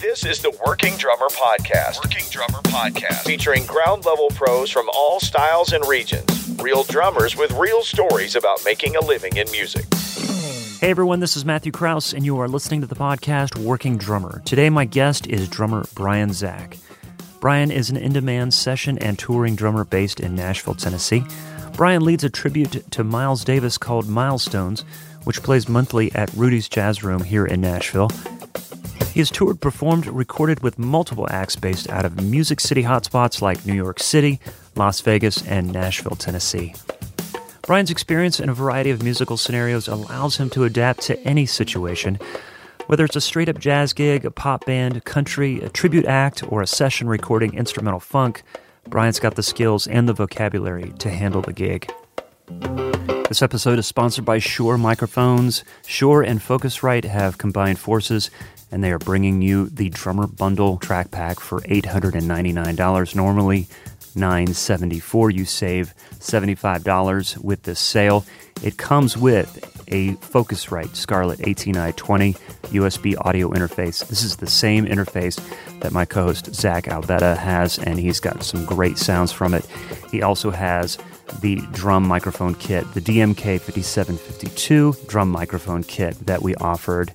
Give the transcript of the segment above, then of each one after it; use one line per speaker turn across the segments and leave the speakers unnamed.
This is the Working Drummer Podcast. Working Drummer Podcast. Featuring ground level pros from all styles and regions. Real drummers with real stories about making a living in music.
Hey everyone, this is Matthew Kraus, and you are listening to the podcast Working Drummer. Today, my guest is drummer Brian Zach. Brian is an in demand session and touring drummer based in Nashville, Tennessee. Brian leads a tribute to Miles Davis called Milestones, which plays monthly at Rudy's Jazz Room here in Nashville. He has toured, performed, recorded with multiple acts based out of music city hotspots like New York City, Las Vegas, and Nashville, Tennessee. Brian's experience in a variety of musical scenarios allows him to adapt to any situation. Whether it's a straight up jazz gig, a pop band, country, a tribute act, or a session recording instrumental funk, Brian's got the skills and the vocabulary to handle the gig. This episode is sponsored by Shure Microphones. Shure and Focusrite have combined forces and they are bringing you the Drummer Bundle track pack for $899 normally. 974 you save $75 with this sale it comes with a focusrite scarlett 18i20 usb audio interface this is the same interface that my co-host zach albetta has and he's got some great sounds from it he also has the drum microphone kit the dmk 5752 drum microphone kit that we offered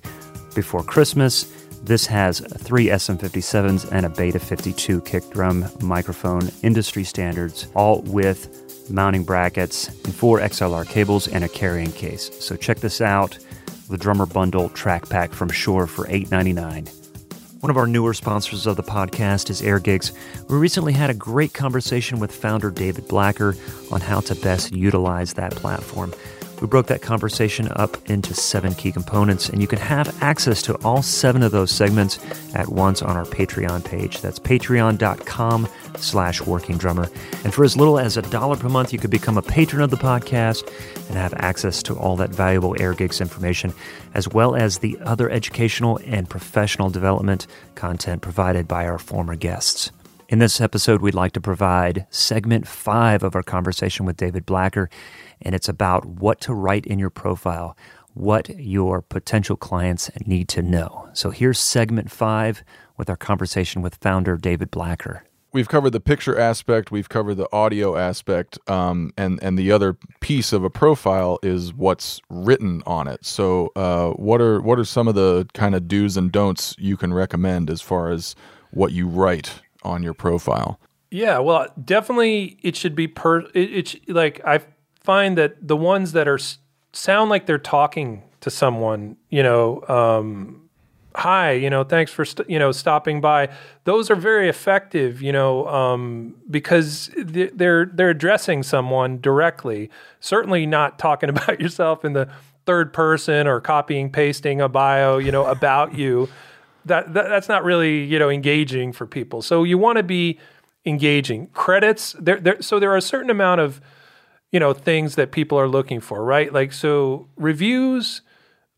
before christmas this has three SM57s and a Beta 52 kick drum microphone, industry standards, all with mounting brackets and four XLR cables and a carrying case. So check this out the Drummer Bundle Track Pack from Shure for $8.99. One of our newer sponsors of the podcast is AirGigs. We recently had a great conversation with founder David Blacker on how to best utilize that platform. We broke that conversation up into seven key components, and you can have access to all seven of those segments at once on our Patreon page. That's patreon.com slash working drummer. And for as little as a dollar per month, you could become a patron of the podcast and have access to all that valuable Air Gigs information, as well as the other educational and professional development content provided by our former guests. In this episode, we'd like to provide segment five of our conversation with David Blacker and it's about what to write in your profile, what your potential clients need to know. So here's segment five with our conversation with founder David Blacker.
We've covered the picture aspect, we've covered the audio aspect, um, and and the other piece of a profile is what's written on it. So, uh, what are what are some of the kind of do's and don'ts you can recommend as far as what you write on your profile?
Yeah, well, definitely it should be per. It, it like I've find that the ones that are sound like they're talking to someone, you know, um, hi, you know, thanks for you know stopping by. Those are very effective, you know, um, because they're they're addressing someone directly. Certainly not talking about yourself in the third person or copying pasting a bio, you know, about you. That, that that's not really you know engaging for people. So you want to be engaging. Credits there, there. So there are a certain amount of you know things that people are looking for, right? Like so reviews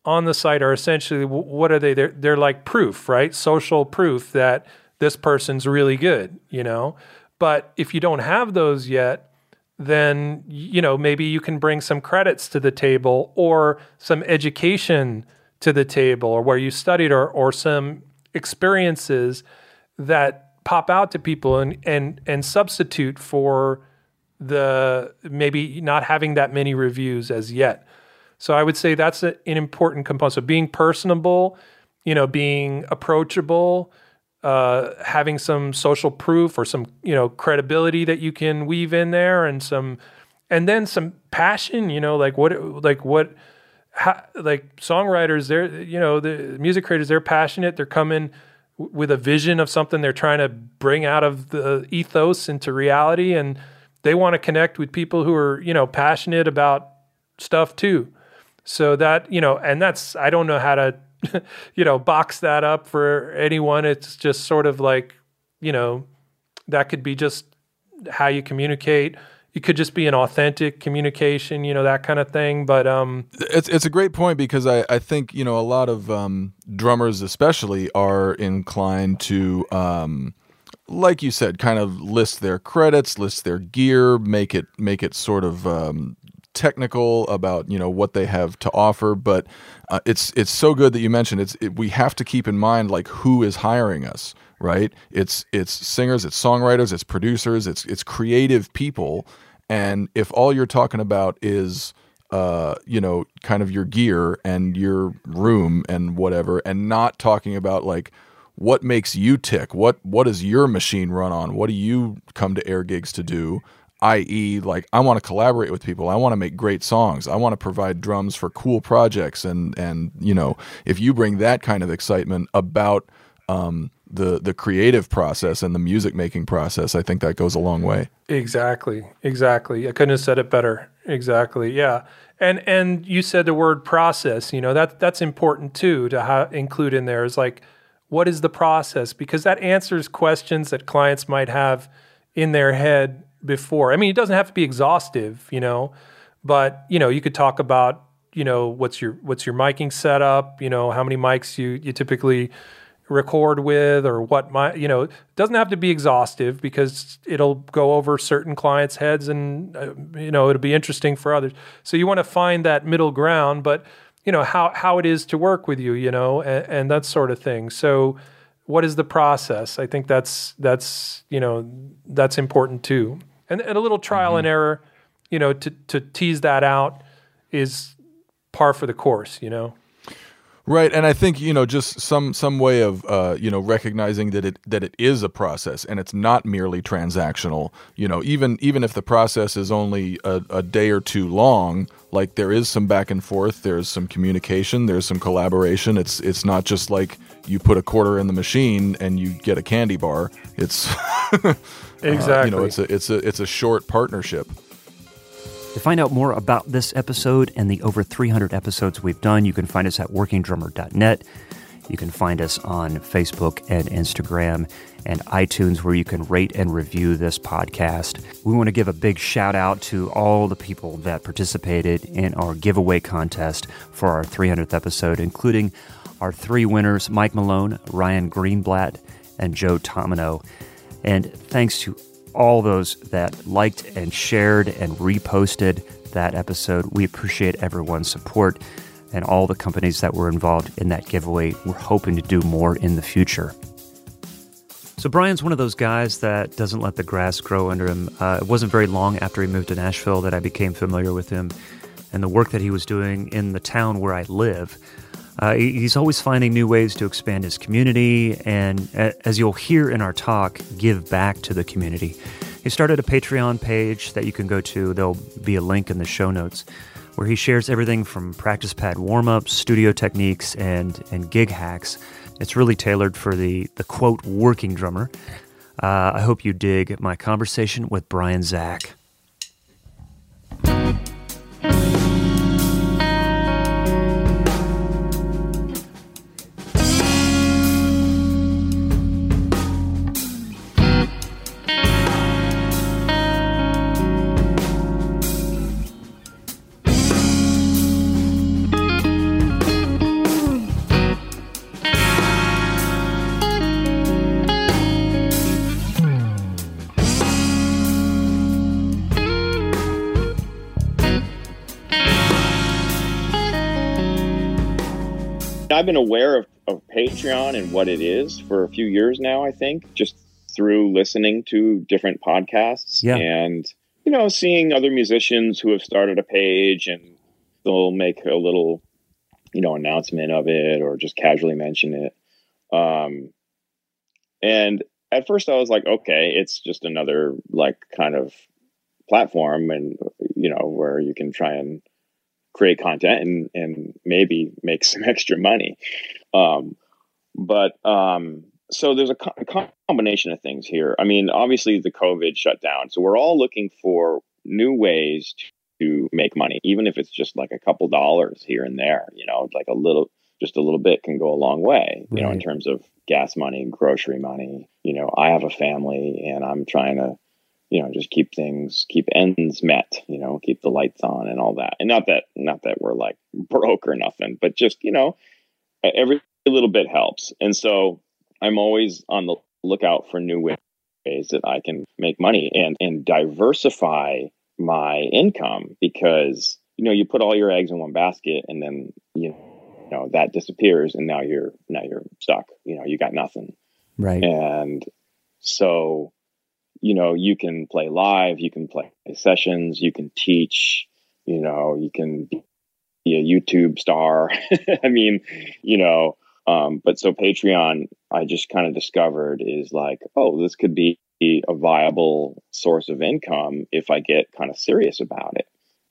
on the site are essentially what are they? They're they're like proof, right? Social proof that this person's really good, you know. But if you don't have those yet, then you know maybe you can bring some credits to the table or some education to the table or where you studied or or some experiences that pop out to people and and and substitute for the maybe not having that many reviews as yet. So I would say that's a, an important component. So being personable, you know, being approachable, uh, having some social proof or some you know credibility that you can weave in there, and some, and then some passion. You know, like what like what. How, like songwriters, they're you know the music creators, they're passionate. They're coming with a vision of something they're trying to bring out of the ethos into reality, and they want to connect with people who are, you know, passionate about stuff too. So that, you know, and that's, I don't know how to, you know, box that up for anyone. It's just sort of like, you know, that could be just how you communicate. It could just be an authentic communication, you know, that kind of thing. But um,
it's it's a great point because I, I think you know a lot of um, drummers especially are inclined to um, like you said, kind of list their credits, list their gear, make it make it sort of um, technical about you know what they have to offer, but uh, it's it's so good that you mentioned it's it, we have to keep in mind like who is hiring us, right? It's it's singers, it's songwriters, it's producers, it's it's creative people, and if all you're talking about is uh, you know, kind of your gear and your room and whatever, and not talking about like what makes you tick, what what does your machine run on, what do you come to air gigs to do, i.e., like I want to collaborate with people, I want to make great songs, I want to provide drums for cool projects, and and you know, if you bring that kind of excitement about um, the the creative process and the music making process, I think that goes a long way.
Exactly, exactly. I couldn't have said it better. Exactly, yeah. And and you said the word process. You know that that's important too to ha- include in there. Is like, what is the process? Because that answers questions that clients might have in their head before. I mean, it doesn't have to be exhaustive, you know, but you know, you could talk about you know what's your what's your miking setup. You know, how many mics you you typically record with or what my you know it doesn't have to be exhaustive because it'll go over certain clients heads and uh, you know it'll be interesting for others so you want to find that middle ground but you know how how it is to work with you you know and, and that sort of thing. So what is the process? I think that's that's you know that's important too. And, and a little trial mm-hmm. and error you know to to tease that out is par for the course you know
Right, and I think you know just some some way of uh, you know recognizing that it that it is a process and it's not merely transactional. You know, even even if the process is only a, a day or two long, like there is some back and forth, there's some communication, there's some collaboration. It's it's not just like you put a quarter in the machine and you get a candy bar. It's
exactly uh,
you know it's a it's a it's a short partnership.
To find out more about this episode and the over 300 episodes we've done, you can find us at workingdrummer.net. You can find us on Facebook and Instagram and iTunes, where you can rate and review this podcast. We want to give a big shout out to all the people that participated in our giveaway contest for our 300th episode, including our three winners Mike Malone, Ryan Greenblatt, and Joe Tomino. And thanks to all those that liked and shared and reposted that episode. We appreciate everyone's support and all the companies that were involved in that giveaway. We're hoping to do more in the future. So, Brian's one of those guys that doesn't let the grass grow under him. Uh, it wasn't very long after he moved to Nashville that I became familiar with him and the work that he was doing in the town where I live. Uh, he's always finding new ways to expand his community and, as you'll hear in our talk, give back to the community. He started a Patreon page that you can go to. There'll be a link in the show notes where he shares everything from practice pad warm ups, studio techniques, and, and gig hacks. It's really tailored for the, the quote working drummer. Uh, I hope you dig my conversation with Brian Zach.
I've been aware of, of Patreon and what it is for a few years now, I think, just through listening to different podcasts
yeah.
and, you know, seeing other musicians who have started a page and they'll make a little, you know, announcement of it or just casually mention it. Um, and at first I was like, okay, it's just another like kind of platform and, you know, where you can try and create content and and maybe make some extra money. Um, but um, so there's a, co- a, combination of things here. I mean, obviously the COVID shut down, so we're all looking for new ways to make money, even if it's just like a couple dollars here and there. You know, like a little, just a little bit can go a long way. You right. know, in terms of gas money, grocery money. You know, I have a family, and I'm trying to you know just keep things keep ends met you know keep the lights on and all that. And not that not that we're like broke or nothing but just you know every little bit helps. And so i'm always on the lookout for new ways that i can make money and and diversify my income because you know you put all your eggs in one basket and then you know that disappears and now you're now you're stuck. You know you got nothing.
Right.
And so you know you can play live you can play sessions you can teach you know you can be a youtube star i mean you know um, but so patreon i just kind of discovered is like oh this could be a viable source of income if I get kind of serious about it.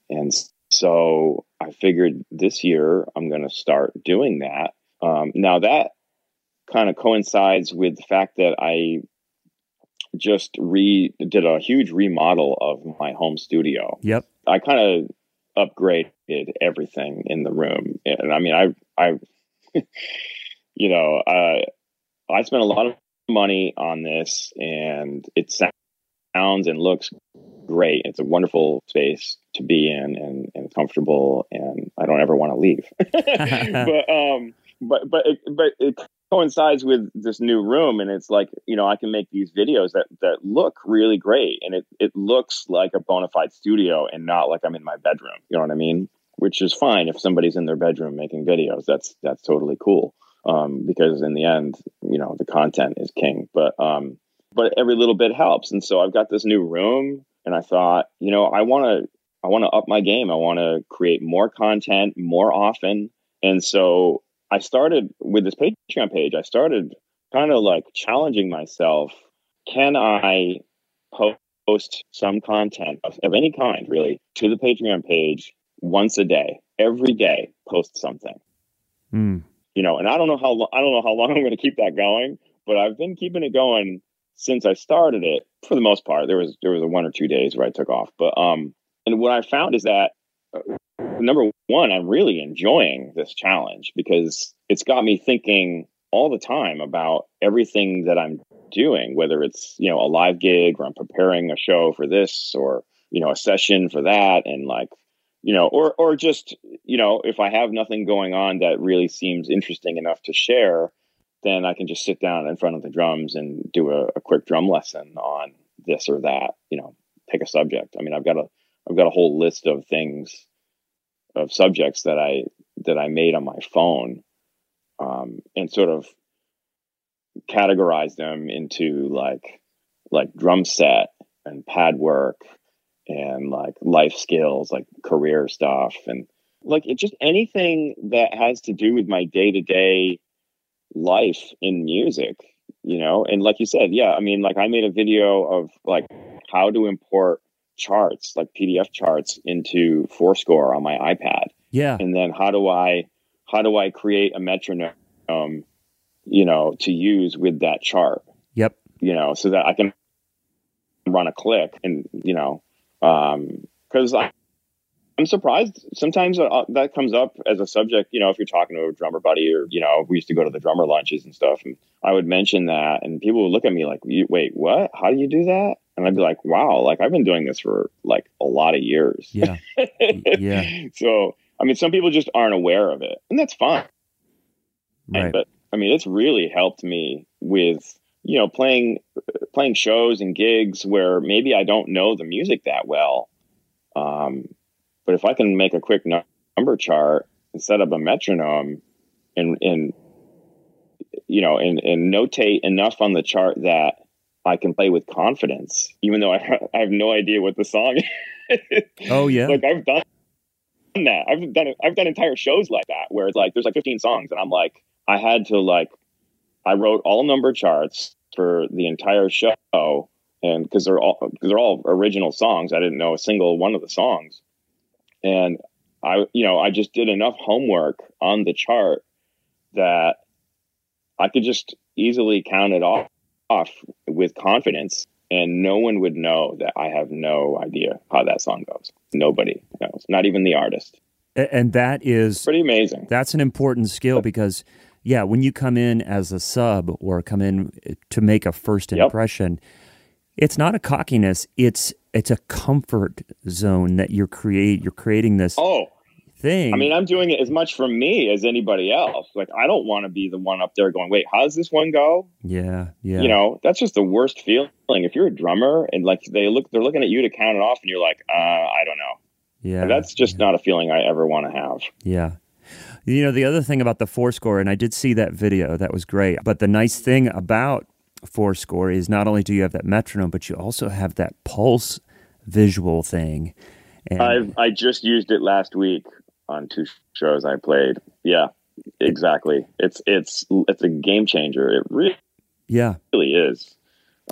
And so I figured this year I'm going to start doing that. Um, now that kind of coincides with the fact that I just re did a huge remodel of my home studio.
Yep.
I kind of upgraded everything in the room, and I mean, I, I, you know, uh, I spent a lot of money on this and it sounds and looks great. It's a wonderful space to be in and, and comfortable and I don't ever want to leave. but um but but it, but it coincides with this new room and it's like, you know, I can make these videos that that look really great and it it looks like a bona fide studio and not like I'm in my bedroom. You know what I mean? Which is fine if somebody's in their bedroom making videos. That's that's totally cool um, because in the end, you know, the content is king. But um, but every little bit helps, and so I've got this new room, and I thought, you know, I want to I want to up my game. I want to create more content more often, and so I started with this Patreon page. I started kind of like challenging myself. Can I post some content of, of any kind, really, to the Patreon page once a day, every day? Post something.
Mm
you know, and I don't know how lo- I don't know how long I'm going to keep that going, but I've been keeping it going since I started it for the most part. There was there was a one or two days where I took off, but um, and what I found is that uh, number one, I'm really enjoying this challenge because it's got me thinking all the time about everything that I'm doing, whether it's you know a live gig or I'm preparing a show for this or you know a session for that, and like you know, or or just you know, if I have nothing going on that really seems interesting enough to share, then I can just sit down in front of the drums and do a, a quick drum lesson on this or that. You know, pick a subject. I mean, I've got a I've got a whole list of things of subjects that I that I made on my phone, um, and sort of categorized them into like like drum set and pad work and like life skills, like career stuff, and like it just anything that has to do with my day to day life in music, you know. And like you said, yeah, I mean, like I made a video of like how to import charts, like PDF charts, into forScore on my iPad.
Yeah,
and then how do I how do I create a metronome, you know, to use with that chart?
Yep.
You know, so that I can run a click and you know because um, I'm surprised sometimes uh, that comes up as a subject. You know, if you're talking to a drummer buddy, or you know, we used to go to the drummer lunches and stuff, and I would mention that, and people would look at me like, "Wait, what? How do you do that?" And I'd be like, "Wow, like I've been doing this for like a lot of years."
Yeah, yeah.
So, I mean, some people just aren't aware of it, and that's fine.
Right.
But I mean, it's really helped me with you know playing playing shows and gigs where maybe I don't know the music that well. Um, but if I can make a quick number chart and set up a metronome and and you know and, and notate enough on the chart that I can play with confidence, even though I, ha- I have no idea what the song is.
Oh yeah,
like I've done that. I've done I've done entire shows like that where it's like there's like 15 songs and I'm like I had to like I wrote all number charts for the entire show, and because they're all because they're all original songs, I didn't know a single one of the songs, and I you know I just did enough homework on the chart that I could just easily count it off, off with confidence, and no one would know that I have no idea how that song goes. Nobody knows, not even the artist.
And that is
pretty amazing.
That's an important skill because yeah, when you come in as a sub or come in to make a first impression, yep. it's not a cockiness. It's it's a comfort zone that you're create. You're creating this
oh
thing.
I mean, I'm doing it as much for me as anybody else. Like, I don't want to be the one up there going, "Wait, how does this one go?"
yeah, yeah,
You know, that's just the worst feeling. If you're a drummer and like they look, they're looking at you to count it off, and you're like, uh, "I don't know."
yeah.
That's just not a feeling I ever want to have.
Yeah. You know, the other thing about the forScore, and I did see that video, that was great. But the nice thing about forScore is not only do you have that metronome, but you also have that pulse visual thing. And
I've I just used it last week on two shows I played. Yeah, exactly. It's it's it's a game changer. It really
yeah,
really is.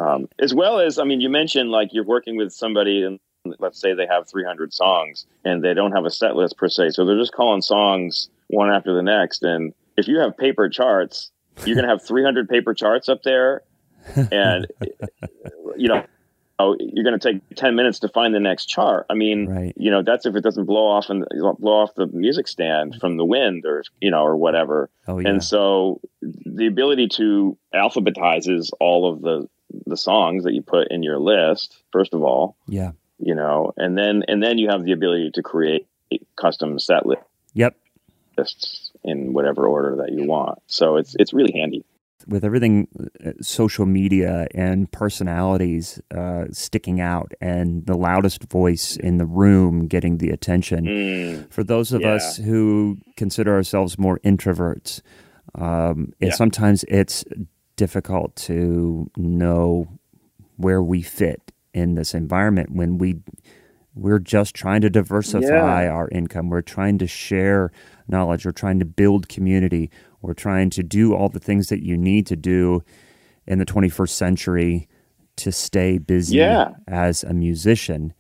Um, as well as, I mean, you mentioned like you're working with somebody and let's say they have 300 songs and they don't have a set list per se. So they're just calling songs one after the next. And if you have paper charts, you're going to have 300 paper charts up there. And, you know, you're going to take 10 minutes to find the next chart. I mean,
Right.
you know, that's if it doesn't blow off and blow off the music stand from the wind or, you know, or whatever.
oh yeah,
And so the ability to alphabetizes all of the the songs that you put in your list, first of all,
yeah,
you know, and then and then you have the ability to create custom set
yep.
lists in whatever order that you want. So it's it's really handy.
With everything, uh, social media and personalities uh, sticking out, and the loudest voice in the room getting the attention.
Mm,
for those of
Yeah.
us who consider ourselves more introverts, um, it, sometimes it's difficult to know where we fit in this environment when we we're just trying to diversify
Yeah.
our income. We're trying to share knowledge. We're trying to build community. We're trying to do all the things that you need to do in the 21st century to stay busy
Yeah.
as a musician.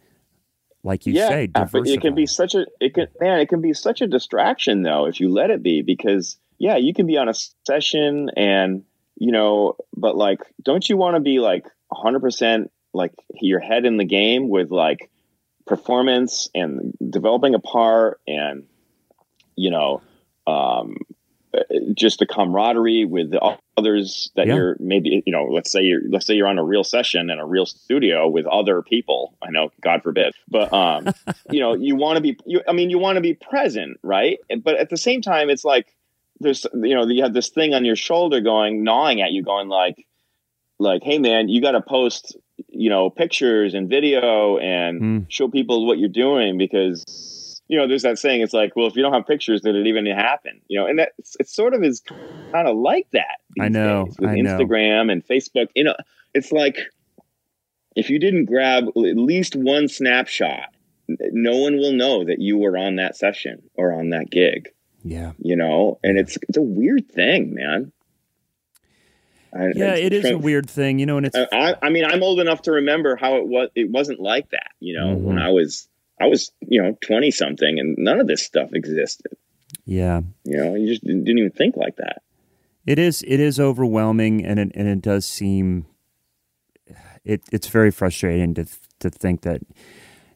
Like you
yeah,
say,
but it can be such a it can man, it can be such a distraction though if you let it be because yeah, you can be on a session and you know, but like don't you want to be like 100% like your head in the game with like performance and developing a part and you know um just the camaraderie with the others that
Yeah.
you're maybe you know let's say you're let's say you're on a real session in a real studio with other people i know god forbid but um you know you want to be you i mean you want to be present right but at the same time it's like there's you know you have this thing on your shoulder going gnawing at you going like like hey man you got to post you know pictures and video and
Mm.
show people what you're doing because you know there's that saying it's like well if you don't have pictures did it even happen you know and that it sort of is kind of like that
I know,
days with
I know.
instagram and facebook you know it's like if you didn't grab at least one snapshot no one will know that you were on that session or on that gig
Yeah.
you know and it's it's a weird thing man I-
Yeah,
it's
a weird thing, you know, and it's
I, I- I mean, I'm old enough to remember how it was. It wasn't like that, you know, when mm-hmm. I was, I was, you know, 20 something and none of this stuff existed.
yeah.
You know, you just didn't even think like that.
It is it is overwhelming and it, and it does seem it it's very frustrating to to think that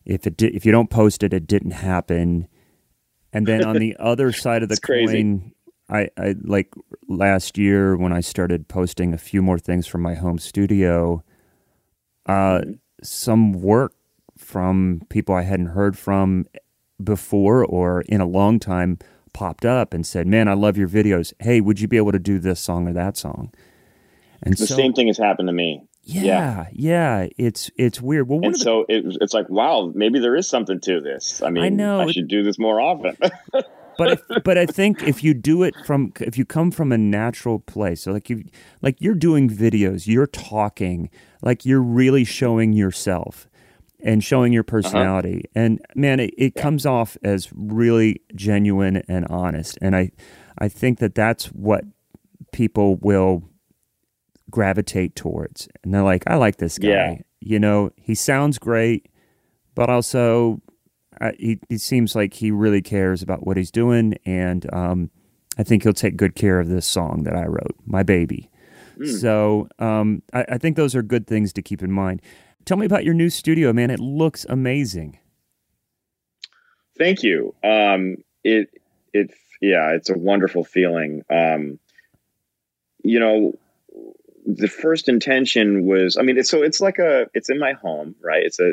if it di- if you don't post it it didn't happen. And then on the other side of the
crazy.
coin I, I like last year when I started posting a few more things from my home studio uh some work from people I hadn't heard from before or in a long time popped up and said, "Man, I love your videos. Hey, would you be able to do this song or that song?" And
The
so,
same thing has happened to me.
yeah, yeah, it's it's weird. Well,
And
the,
so it, it's like, wow, maybe there is something to this. I mean, I
know,
I should do this more often.
but if, but I think if you do it from if you come from a natural place, so like you like you're doing videos, you're talking, like you're really showing yourself and showing your personality, and man, it, it comes off as really genuine and honest, and I I think that that's what people will gravitate towards, and they're like, I like this guy,
Yeah.
you know, he sounds great, but also uh, he, he seems like he really cares about what he's doing, and um, I think he'll take good care of this song that I wrote, "My Baby." So um, I, I think those are good things to keep in mind. Tell me about your new studio, man. It looks amazing.
Thank you. Um, it it yeah, it's a wonderful feeling. Um, you know, the first intention was, I mean, it's so it's like a it's in my home, right? It's a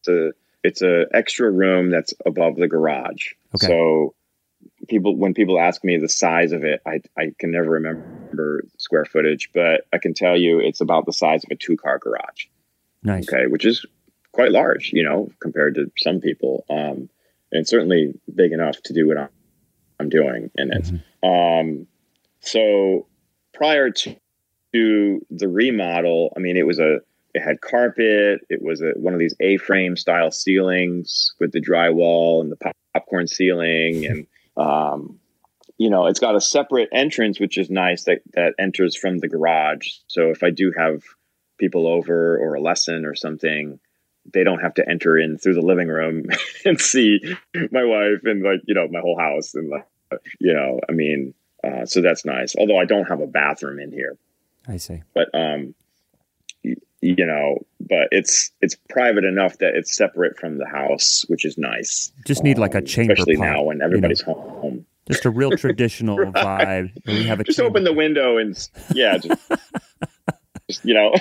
it's a it's a extra room that's above the garage.
Okay.
So people when people ask me the size of it, I I can never remember square footage, but I can tell you it's about the size of a two car garage.
Nice.
Okay, which is quite large, you know, compared to some people, um, and certainly big enough to do what I'm, I'm doing in it. Um, so prior to, to the remodel, I mean, it was a it had carpet. It was a, one of these A-frame style ceilings with the drywall and the pop- popcorn ceiling, and um, you know, it's got a separate entrance, which is nice that that enters from the garage. So if I do have people over or a lesson or something, they don't have to enter in through the living room and see my wife and like you know my whole house and like you know, I mean, uh, so that's nice. Although I don't have a bathroom in here,
I see.
but um, y- you know, but it's it's private enough that it's separate from the house, which is nice.
Just need like a
Um,
chamber
especially
pot,
now when
you know?
everybody's home.
Just a real traditional vibe. We have a
Just
chamber-
open the window and yeah, just you know.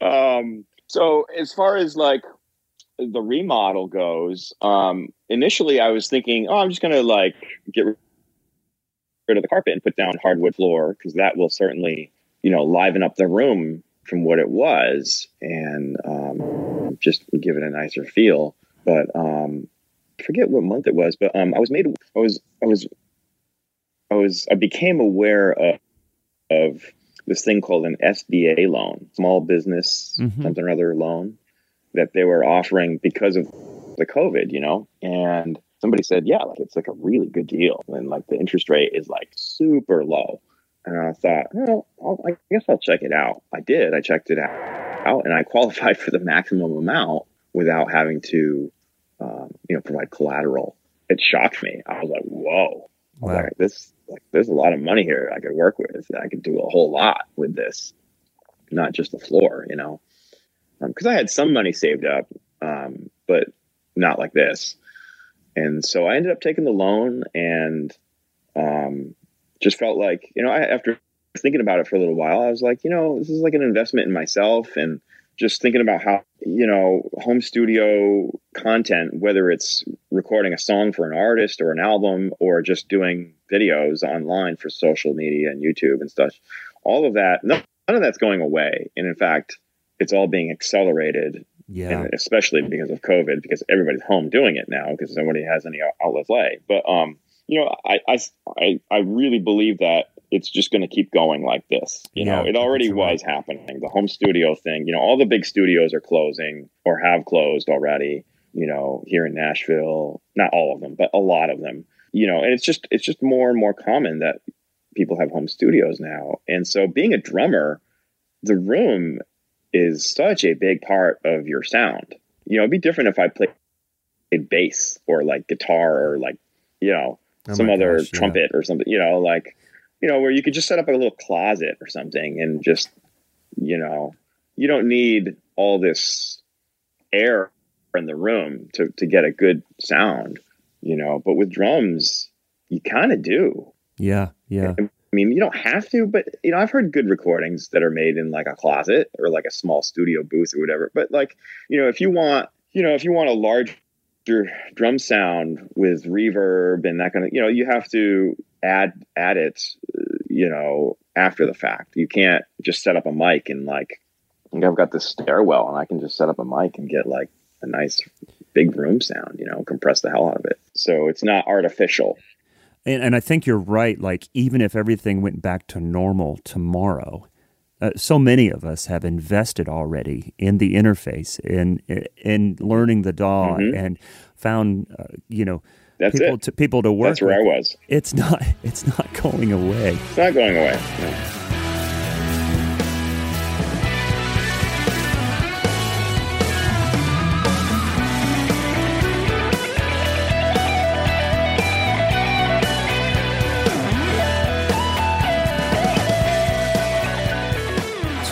um, so as far as like the remodel goes, um, initially I was thinking, oh, I'm just gonna like get rid of the carpet and put down hardwood floor because that will certainly you know liven up the room from what it was and um, just give it a nicer feel. But um, forget what month it was, but um, I was made I was I was I was I became aware of of this thing called an SBA loan, small business
Mhm.
something or other loan that they were offering because of the COVID, you know, and somebody said, yeah, like it's like a really good deal, and like the interest rate is like super low. And I thought, well, I'll, I guess I'll check it out. I did. I checked it out, and I qualified for the maximum amount without having to, um, you know, provide collateral. It shocked me. I was like, whoa, was
Wow.
like, this like there's a lot of money here I could work with. I could do a whole lot with this, not just the floor, you know. Because I had some money saved up, um, but not like this. And so I ended up taking the loan and um, just felt like, you know, I, after thinking about it for a little while, I was like, you know, this is like an investment in myself and just thinking about how, you know, home studio content, whether it's recording a song for an artist or an album or just doing videos online for social media and YouTube and stuff, all of that, none of that's going away. And in fact, it's all being accelerated
Yeah.
especially because of COVID, because everybody's home doing it now because nobody has any outlet play. But um, you know, I I I, I really believe that it's just going to keep going like this. You
Yeah,
know, it already
right.
was happening. The home studio thing. You know, all the big studios are closing or have closed already. You know, here in Nashville, not all of them, but a lot of them. You know, and it's just it's just more and more common that people have home studios now. And so, being a drummer, the room is such a big part of your sound. You know, it'd be different if I played a bass or like guitar or like, you know,
Oh
some other
gosh, yeah.
trumpet or something, you know, like, you know, where you could just set up a little closet or something and just, you know, you don't need all this air in the room to, to get a good sound, you know, but with drums, you kind of do.
Yeah. Yeah.
I mean, you don't have to, but you know, I've heard good recordings that are made in like a closet or like a small studio booth or whatever. But like, you know, if you want, you know, if you want a larger drum sound with reverb and that kind of, you know, you have to add add it, uh, you know, after the fact. You can't just set up a mic and like I've got this stairwell and I can just set up a mic and get like a nice big room sound, you know, compress the hell out of it. So it's not artificial.
And, and I think you're right. Like, even if everything went back to normal tomorrow, uh, so many of us have invested already in the interface, in in learning the DAW,
Mhm.
and found uh, you know
That's
people
it.
to people to work.
That's where I was.
It's not. It's not going away.
It's not going away. No.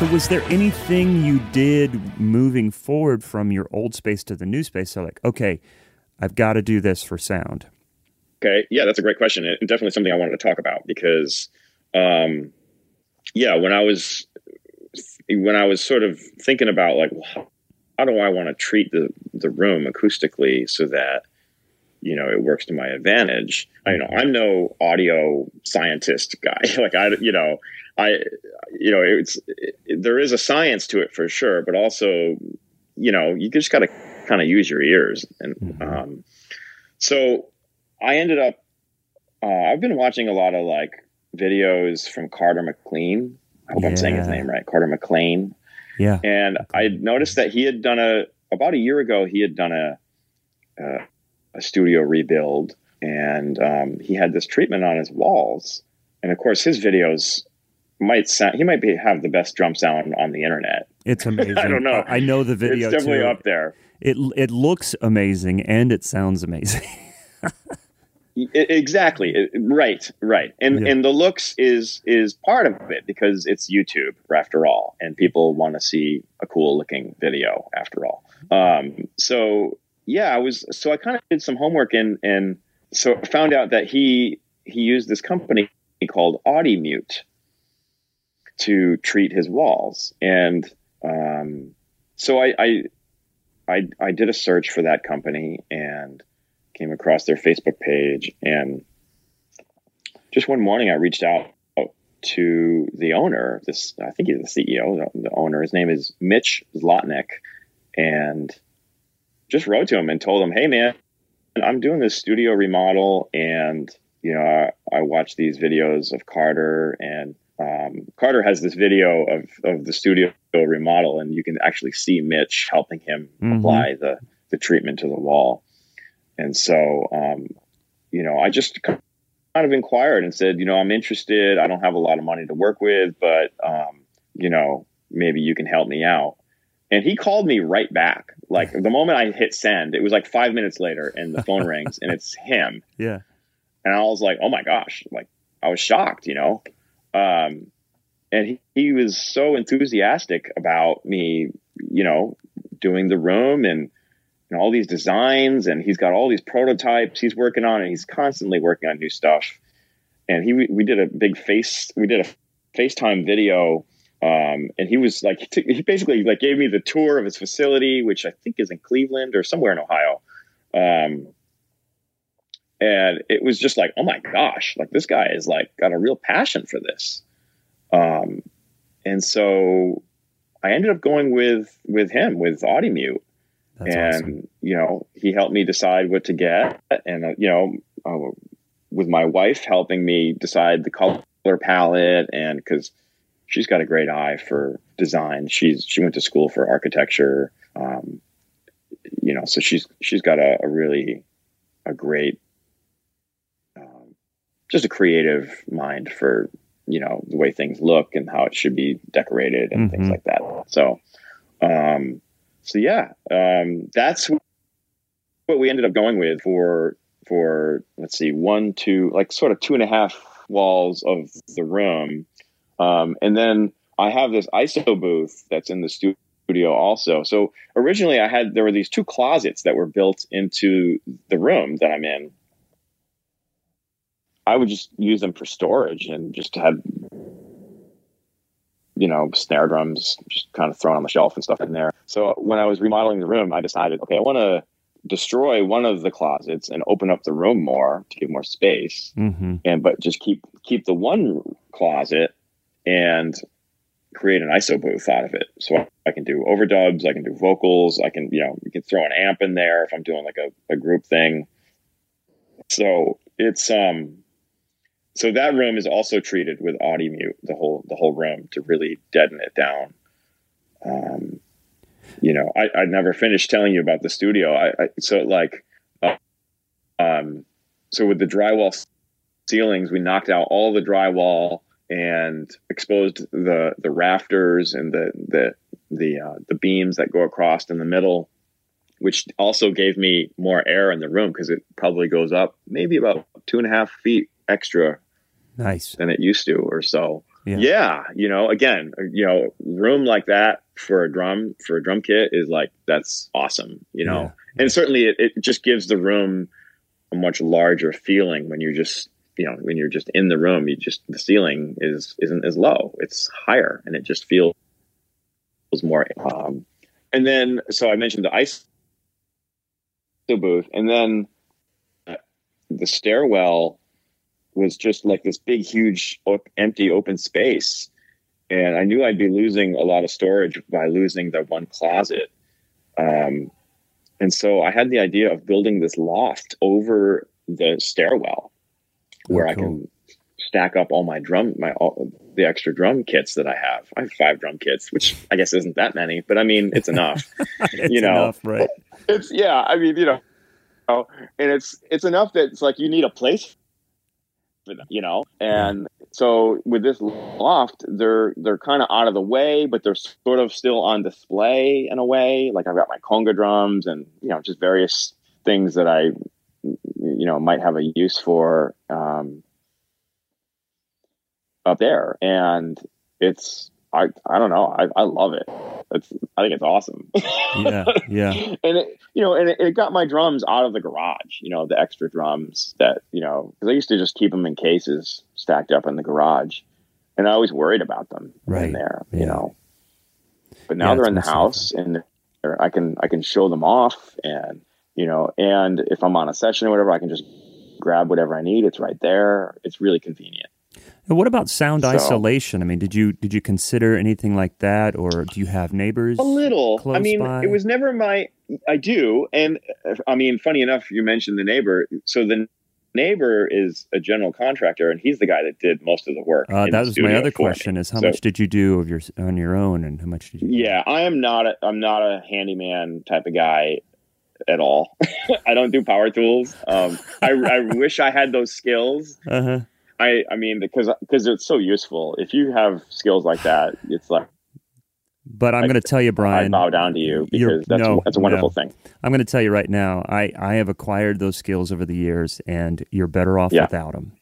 So, was there anything you did moving forward from your old space to the new space? So, like, okay, I've got to do this for sound.
Okay, yeah, that's a great question, and definitely something I wanted to talk about because, um, yeah, when I was when I was sort of thinking about like how do I want to treat the the room acoustically so that you know it works to my advantage. I you know I'm no audio scientist guy. like I you know I you know it's it, there is a science to it for sure, but also you know you just got to kind of use your ears and mm-hmm. um, so I ended up uh, I've been watching a lot of like videos from Carter McLean. I hope yeah. I'm saying his name right. Carter McLean.
Yeah.
And I noticed that he had done a about a year ago. He had done a uh, a studio rebuild, and um, he had this treatment on his walls. And of course, his videos might sound he might be have the best drum sound on the internet.
It's amazing. I
don't know.
I know the video.
It's definitely
too.
up there.
It it looks amazing and it sounds amazing.
exactly right right and yeah. and the looks is is part of it because it's youtube after all and people want to see a cool looking video after all um, so yeah i was so i kind of did some homework and and so found out that he he used this company called audimute to treat his walls and um, so I, I i i did a search for that company and came across their Facebook page, and just one morning I reached out to the owner. This I think he's the CEO, the, owner. His name is Mitch Zlotnick, and just wrote to him and told him, "Hey, man, I'm doing this studio remodel, and you know, I, I watch these videos of Carter, and um, Carter has this video of of the studio remodel, and you can actually see Mitch helping him mm-hmm. apply the the treatment to the wall." And so, um, you know, I just kind of inquired and said, you know, I'm interested. I don't have a lot of money to work with, but, um, you know, maybe you can help me out. And he called me right back. Like the moment I hit send, it was like five minutes later and the phone rings and it's him.
Yeah.
And I was like, oh my gosh, like I was shocked, you know? Um, and he, he was so enthusiastic about me, you know, doing the room and, know, all these designs and he's got all these prototypes he's working on and he's constantly working on new stuff. And he, we did a big face, we did a FaceTime video. Um, and he was like, he, took, he, basically like gave me the tour of his facility, which I think is in Cleveland or somewhere in Ohio. Um, and it was just like, oh my gosh, like this guy is like got a real passion for this. Um, and so I ended up going with with him with Audimute, that's and awesome. you know, he helped me decide what to get, and uh, you know, uh, with my wife helping me decide the color palette, and because she's got a great eye for design, she's she went to school for architecture, um, you know, so she's she's got a, a really a great, um, just a creative mind for you know the way things look and how it should be decorated and mm-hmm. things like that. So. Um, so yeah, um, that's what we ended up going with for for let's see, one, two, like sort of two and a half walls of the room, um, and then I have this ISO booth that's in the studio also. So originally, I had there were these two closets that were built into the room that I'm in. I would just use them for storage and just have you know, snare drums just kind of thrown on the shelf and stuff in there. So when I was remodeling the room, I decided, okay, I want to destroy one of the closets and open up the room more to give more space, mm-hmm. and but just keep keep the one closet and create an ISO booth out of it. So I can do overdubs, I can do vocals, I can you know you can throw an amp in there if I'm doing like a, a group thing. So it's um so that room is also treated with Audimute the whole the whole room to really deaden it down um, you know I, I never finished telling you about the studio i, I so like uh, um, so with the drywall ceilings we knocked out all the drywall and exposed the the rafters and the the the uh, the beams that go across in the middle which also gave me more air in the room because it probably goes up maybe about two and a half feet extra
nice
than it used to or so. Yeah. yeah. you know, again, you know, room like that for a drum for a drum kit is like that's awesome, you know. Yeah. And certainly it, it just gives the room a much larger feeling when you're just you know when you're just in the room you just the ceiling is isn't as low. It's higher and it just feels more um, and then so I mentioned the ISO booth, and then uh, the stairwell was just like this big, huge, empty, open space, and I knew I'd be losing a lot of storage by losing the one closet. Um, and so I had the idea of building this loft over the stairwell, where I
cool.
can stack up all my drum, my all, the extra drum kits that I have. I have five drum kits, which I guess isn't that many, but I mean it's enough.
It's
you know,
enough, right?
it's yeah. I mean, you know, oh, and it's it's enough that it's like you need a place for them, you know. And so with this loft, they're they're kind of out of the way, but they're sort of still on display in a way. Like I've got my conga drums and you know just various things that I you know might have a use for um, up there, and it's I I don't know I I love it. It's I think it's awesome.
Yeah, yeah.
and it, you know, and it, it got my drums out of the garage. You know, the extra drums that you know, because I used to just keep them in cases stacked up in the garage, and I always worried about them
Right.
in there.
Yeah.
You know, but now
Yeah,
they're in the
much safer.
house, and they're- I can I can show them off, and you know, and if I'm on a session or whatever, I can just grab whatever I need. It's right there. It's really convenient.
And what about sound
So-
isolation? I mean, did you did you consider anything like that, or do you have neighbors?
A little.
close
I mean,
by?
it was never my. I do, and uh, I mean, funny enough, you mentioned the neighbor. So the neighbor is a general contractor, and he's the guy that did most of the work.
Uh, that
the
was my other
for me.
question: is how
So-
much did you do of your on your own, and how much did you?
Yeah, I am not. A, I'm not a handyman type of guy at all. I don't do power tools. Um, I, I wish I had those skills.
Uh huh.
I, I mean, because because it's so useful. If you have skills like that, it's like
But I'm going to tell you, Brian.
I bow down to you because that's
no,
that's a wonderful
no.
thing.
I'm going to tell you right now. I I have acquired those skills over the years, and you're better off
Yeah.
without them.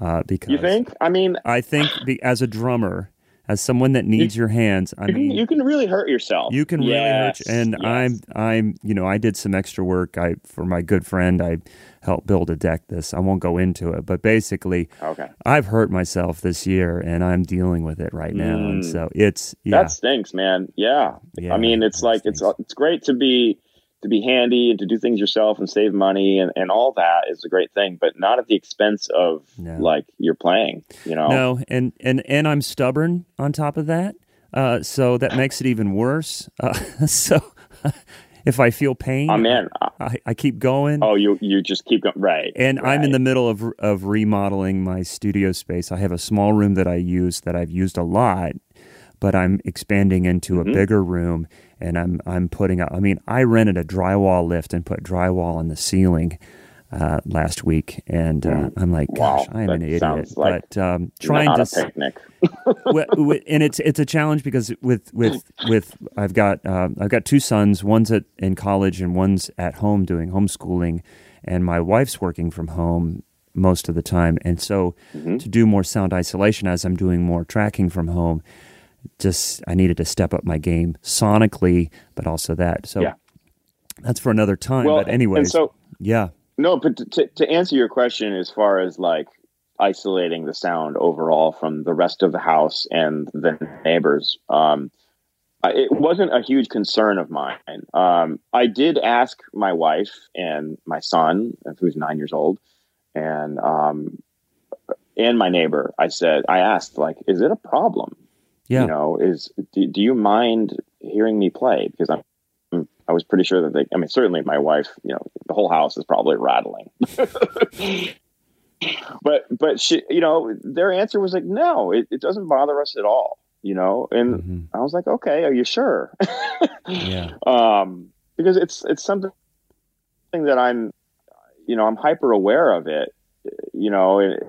Uh, because
You think? I mean,
I think be, as a drummer, as someone that needs your hands, I
you
mean,
can, you can really hurt yourself.
You can really hurt, and
yes.
I'm, I'm, you know, I did some extra work. I for my good friend, I helped build a deck. This I won't go into it, but basically,
okay.
I've hurt myself this year, and I'm dealing with it right now. And
Mm.
so it's yeah,
That stinks, man. Yeah.
Yeah,
I mean, it's like it's it's great to be to be handy and to do things yourself and save money and, and all that is a great thing, but not at the expense of
No.
like you're playing. You know.
no, and and and I'm stubborn on top of that, uh, so that makes it even worse. Uh, so if I feel pain,
man. uh,
I, I keep going.
Oh, you you just keep going. Right.
And I'm in the middle of of remodeling my studio space. I have a small room that I use that I've used a lot, but I'm expanding into
Mm-hmm.
a bigger room and I'm I'm putting up I mean, I rented a drywall lift and put drywall on the ceiling uh, last week and uh, I'm like, gosh,
Mm. Wow,
I am an idiot.
like
but um, trying to
a
s-
picnic.
wi- wi- and it's it's a challenge because with with with I've got um, I've got two sons. One's at in college and one's at home doing homeschooling, and my wife's working from home most of the time. And so
Mm-hmm.
to do more sound isolation as I'm doing more tracking from home, just I needed to step up my game sonically, but also that. So
Yeah.
that's for another time.
Well,
but anyways,
and so
yeah,
No, but to, to, answer your question, as far as like isolating the sound overall from the rest of the house and the neighbors, um, I- it wasn't a huge concern of mine. Um, I did ask my wife and my son, who's nine years old, and um, and my neighbor. I said, I asked, like, is it a problem?
Yeah.
You know, is do, do you mind hearing me play? Because I'm I was pretty sure that they, I mean, certainly my wife, you know, the whole house is probably rattling. but, but she, you know, their answer was like, no, it, it doesn't bother us at all, you know? And
Mhm.
I was like, okay, are you sure?
Yeah.
um, because it's, it's something that I'm, you know, I'm hyper aware of it, you know, it,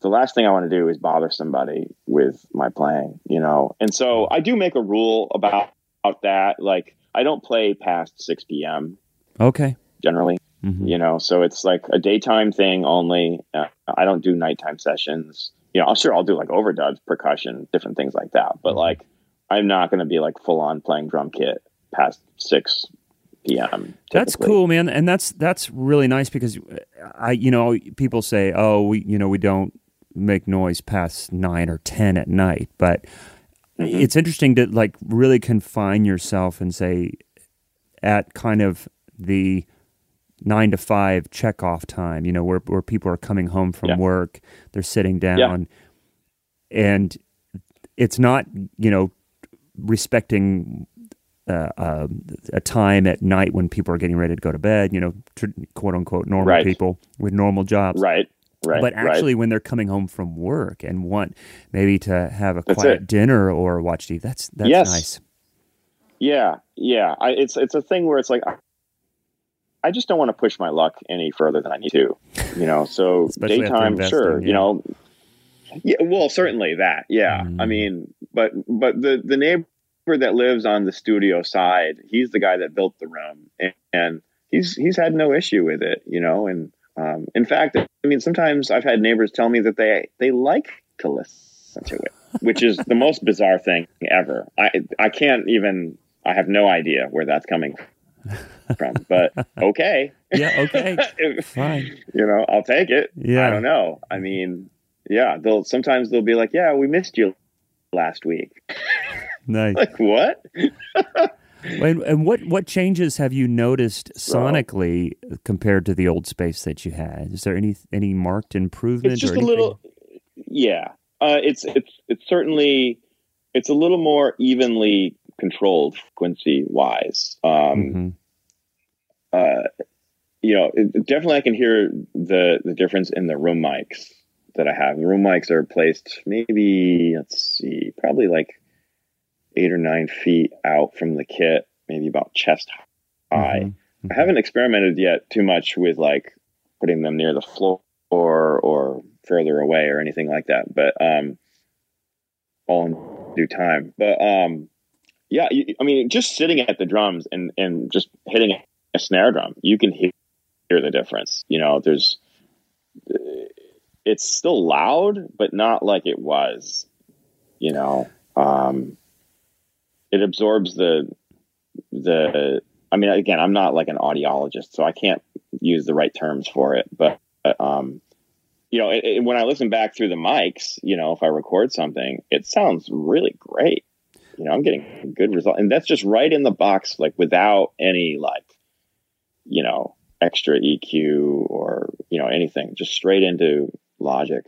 the last thing I want to do is bother somebody with my playing, you know? And so I do make a rule about, about that. Like I don't play past 6 PM
Okay.
generally,
Mhm.
you know, so it's like a daytime thing only. Uh, I don't do nighttime sessions. You know, I'm sure I'll do like overdubs, percussion, different things like that. But like, I'm not going to be like full on playing drum kit past 6 PM.
That's cool, man, and that's that's really nice because I, you know, people say, oh, we, you know, we don't make noise past nine or ten at night, but
Mhm.
it's interesting to like really confine yourself and say at kind of the nine to five check off time, you know, where, where people are coming home from
Yeah.
work, they're sitting down and it's not, you know, respecting uh, uh, a time at night when people are getting ready to go to bed, you know, tr- quote unquote normal
Right.
people with normal jobs.
Right. Right.
But
right.
actually, when they're coming home from work and want maybe to have a
That's
quiet
it.
dinner or watch TV, that's that's
Yes.
nice.
Yeah, yeah. I, it's it's a thing where it's like I, I just don't want to push my luck any further than I need to. You know, so daytime,
investing,
sure.
yeah.
You know, yeah. Well, certainly that. Yeah. I
Mm.
mean, but but the the neighbor that lives on the studio side, he's the guy that built the room, and, and he's he's had no issue with it. You know, and um, in fact, I mean, sometimes I've had neighbors tell me that they they like to listen to it, which is the most bizarre thing ever. I I can't even. I have no idea where that's coming from, but okay,
Yeah, okay, fine.
you know, I'll take it.
Yeah.
I don't know. I mean, yeah, they'll sometimes they'll be like, "Yeah, we missed you last week."
Nice.
Like what?
And, and what what changes have you noticed sonically compared to the old space that you had? Is there any any marked improvement?
It's just
or
a little. Yeah, uh, it's it's it's certainly it's a little more evenly controlled frequency wise. Um,
Mhm.
uh, you know, it, definitely I can hear the the difference in the room mics that I have. The room mics are placed maybe let's see, probably like eight or nine feet out from the kit, maybe about chest high.
Mhm.
I haven't experimented yet too much with like putting them near the floor or or further away or anything like that. But um, all in due time. But um, yeah, you, I mean, just sitting at the drums and and just hitting a snare drum, you can hear, hear the difference. You know, there's it's still loud, but not like it was. You know, um, it absorbs the the. I mean, again, I'm not like an audiologist, so I can't use the right terms for it. But um, you know, it, it- when I listen back through the mics, you know, if I record something, it sounds really great. You know, I'm getting a good result, and that's just right in the box, like without any like, you know, extra EQ or you know anything, just straight into Logic.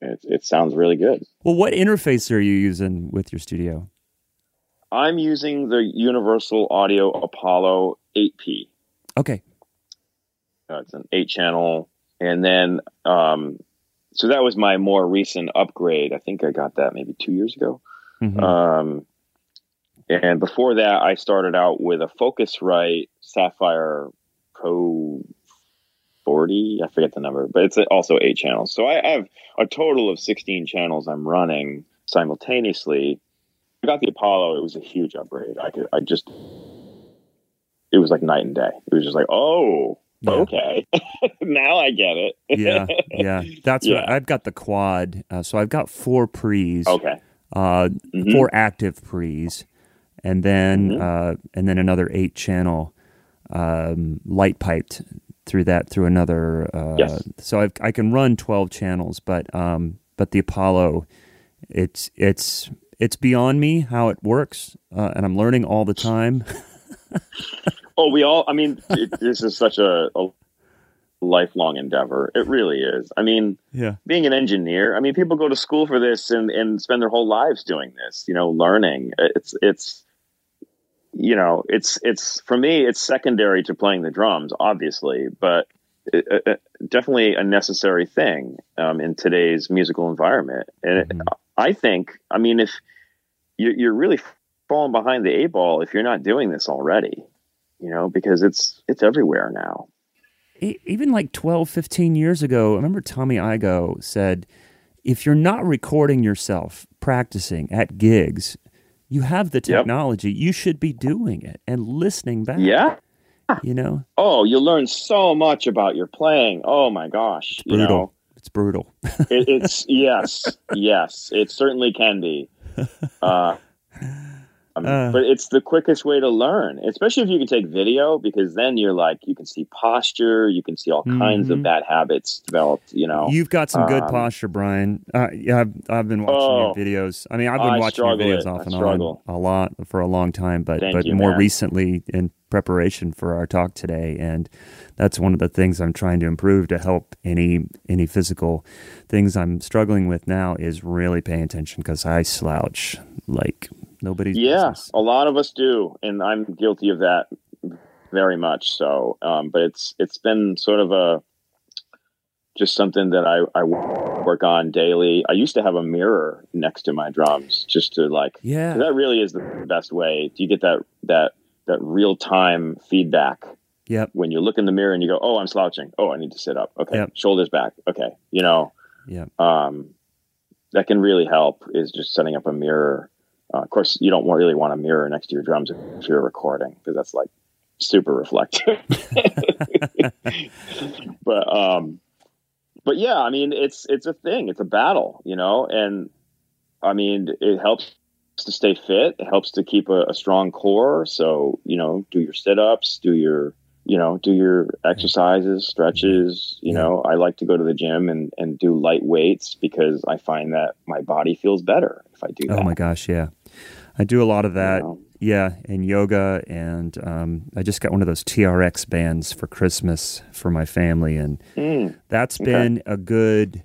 It it sounds really good.
Well, what interface are you using with your studio?
I'm using the Universal Audio Apollo 8P.
Okay.
Uh, it's an eight channel. And then, um, so that was my more recent upgrade. I think I got that maybe two years ago.
Mhm.
Um, and before that, I started out with a Focusrite Saffire Pro 40. I forget the number, but it's also eight channels. So I have a total of 16 channels I'm running simultaneously. I got the Apollo. It was a huge upgrade. I could, I just, it was like night and day. It was just like, oh,
Yeah.
okay, now I get it.
yeah, yeah. That's what
Yeah.
I've got the quad. Uh, so I've got four pre's,
okay.
uh,
Mhm.
four active pre's, and then
Mhm.
uh, and then another eight channel um, light piped through that through another. Uh,
Yes.
So I've, I can run twelve channels, but um, but the Apollo, it's it's it's beyond me how it works, uh, and I'm learning all the time.
Oh, we all. I mean, it, this is such a, a lifelong endeavor. It really is. I mean,
yeah.
being an engineer. I mean, people go to school for this and and spend their whole lives doing this. You know, learning. It's it's you know, it's it's for me. It's secondary to playing the drums, obviously, but it, it, definitely a necessary thing um, in today's musical environment. And it,
Mhm.
I think, I mean, if you're, you're really falling behind the eight ball if you're not doing this already, you know, because it's it's everywhere now.
Even like 12, 15 years ago, I remember Tommy Igoe said, if you're not recording yourself practicing at gigs, you have the
Yep.
technology. You should be doing it and listening back.
Yeah.
You know,
Oh, you learn so much about your playing. Oh my gosh, you
brutal.
know,
It's brutal.
it, it's yes, yes, it certainly can be. Uh,
Uh.
but it's the quickest way to learn, especially if you can take video, because then you're like you can see posture, you can see all kinds of
Mhm.
bad habits developed. You know,
You've got some good
Um,
posture, Brian. Uh, yeah, I've, I've been watching
Oh,
your videos. I mean, I've been
I
watching your videos
it.
off and on a lot for a long time, but
Thank
but
you,
more
man.
recently in preparation for our talk today, and that's one of the things I'm trying to improve to help any any physical things I'm struggling with now is really paying attention because I slouch like nobody's
yeah,
business.
a lot of us do, and I'm guilty of that very much. So, um, but it's it's been sort of a just something that I, I work on daily. I used to have a mirror next to my drums just to like
yeah,
that really is the best way. Do you get that that that real time feedback
yep,
when you look in the mirror and you go, "Oh, I'm slouching. Oh, I need to sit up. Okay,
Yep.
shoulders back. Okay, you know."
yeah.
um, that can really help is just setting up a mirror. Uh, of course, you don't really want a mirror next to your drums if you're recording because that's like super reflective. but um, but yeah, I mean, it's it's a thing. It's a battle, you know, and I mean, it helps to stay fit. It helps to keep a, a strong core. So you know, do your sit ups, do your you know, do your exercises, stretches. You
Yeah.
know, I like to go to the gym and, and do light weights because I find that my body feels better if I do that.
Oh my gosh, yeah. I do a lot of that.
know?
Yeah, and yoga, and um, I just got one of those TRX bands for Christmas for my family, and
Mm,
that's
Okay.
been a good,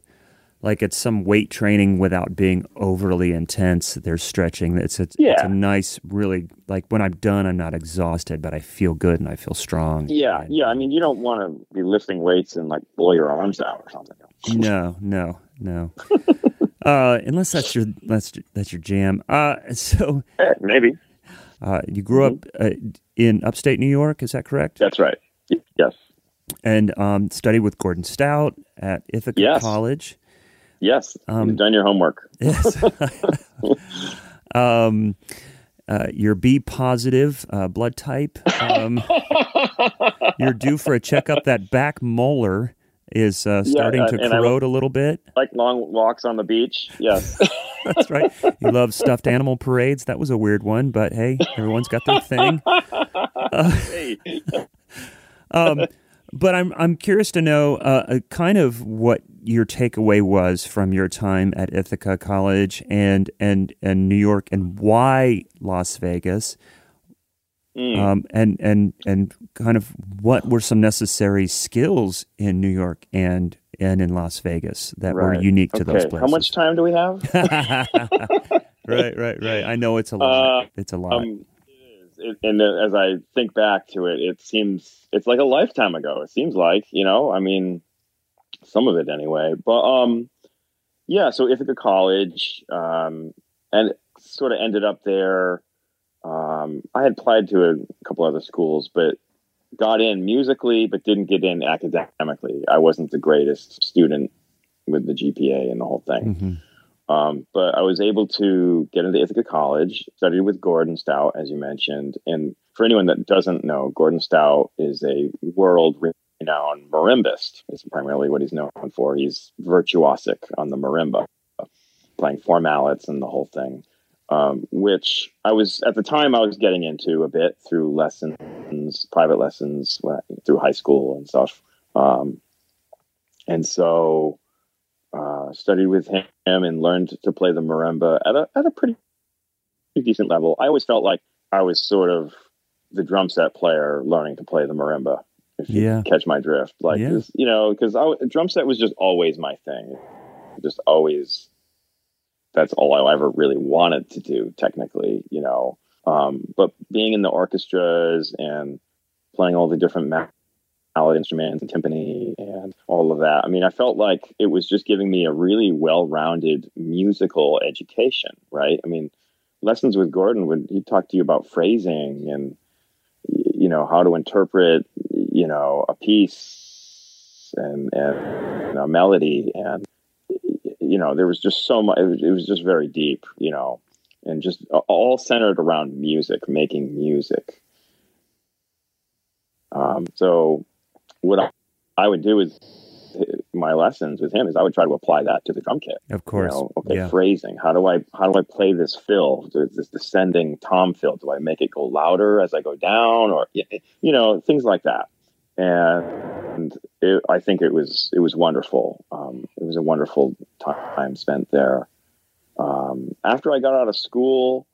like it's some weight training without being overly intense. There's stretching. It's a, it's a nice, really like when I'm done, I'm not exhausted, but I feel good and I feel strong.
yeah, yeah. I mean, you don't want to be lifting weights and like blow your arms out or something.
No, no, no. uh, unless that's your that's that's your jam. Uh, so
Eh, maybe
uh, you grew up uh, in upstate New York, is that correct?
that's right. Yes,
and um, studied with Gordon Stout at Ithaca
Yes.
College.
yes.
Um,
You've done your homework.
Yes. um, uh, you're B positive uh, blood type. Um, you're due for a checkup. That back molar is uh, starting
uh,
to corrode a little bit.
like long walks on the beach. Yes.
That's right. You love stuffed animal parades. That was a weird one, but hey, everyone's got their thing.
hey.
Um, but I'm I'm curious to know uh, uh, kind of what your takeaway was from your time at Ithaca College and and and New York, and why Las Vegas,
Mm.
um, and and and kind of what were some necessary skills in New York and and in Las Vegas that were unique to
okay.
those places.
How much time do we have?
right, right, right. I know it's a lot.
Uh,
it's a lot.
Um, it, and as I think back to it, it seems it's like a lifetime ago. It seems like you know, I mean, some of it anyway. But um, yeah. So Ithaca College, um, and sort of ended up there. Um, I had applied to a couple other schools, but got in musically, but didn't get in academically. I wasn't the greatest student with the GPA and the whole thing.
Mhm.
Um, but I was able to get into Ithaca College, studied with Gordon Stout, as you mentioned. And for anyone that doesn't know, Gordon Stout is a world renowned marimbist. Is primarily what he's known for. He's virtuosic on the marimba, playing four mallets and the whole thing. Um, which I was at the time I was getting into a bit through lessons, private lessons through high school and stuff. Um, and so uh, studied with him and learned to play the marimba at a at a pretty decent level. I always felt like I was sort of the drum set player learning to play the marimba. If you
Yeah.
catch my drift, like
Yeah.
you know, because drum set was just always my thing. Just always. That's all I ever really wanted to do, technically, you know. Um, but being in the orchestras and playing all the different ma- mallet instruments and timpani and all of that. I mean, I felt like it was just giving me a really well-rounded musical education, right? I mean, lessons with Gordon would he talk to you about phrasing and you know how to interpret you know a piece and and a melody and you know there was just so much it was, it was just very deep you know and just all centered around music making music um, so what I, I would do is my lessons with him is I would try to apply that to the drum kit.
Of course.
You know, okay,
yeah.
phrasing. How do I how do I play this fill? This descending tom fill. Do I make it go louder as I go down, or you know things like that? And it, I think it was it was wonderful. Um, it was a wonderful time spent there. Um, after I got out of school,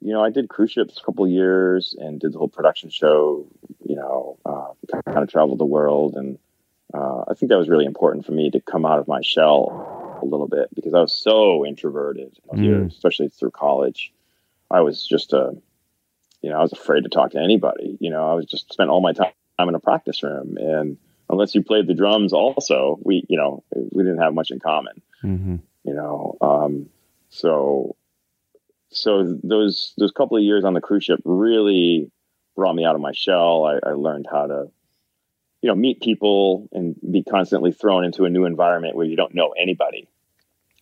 you know, I did cruise ships a couple years and did the whole production show. You know, uh, kind of traveled the world, and uh, I think that was really important for me to come out of my shell a little bit because I was so introverted, mm. especially through college. I was just a, you know, I was afraid to talk to anybody. You know, I was just spent all my time in a practice room, and unless you played the drums, also we, you know, we didn't have much in common. Mm-hmm. You know, um, so so those those couple of years on the cruise ship really brought me out of my shell. I, I, learned how to, you know, meet people and be constantly thrown into a new environment where you don't know anybody,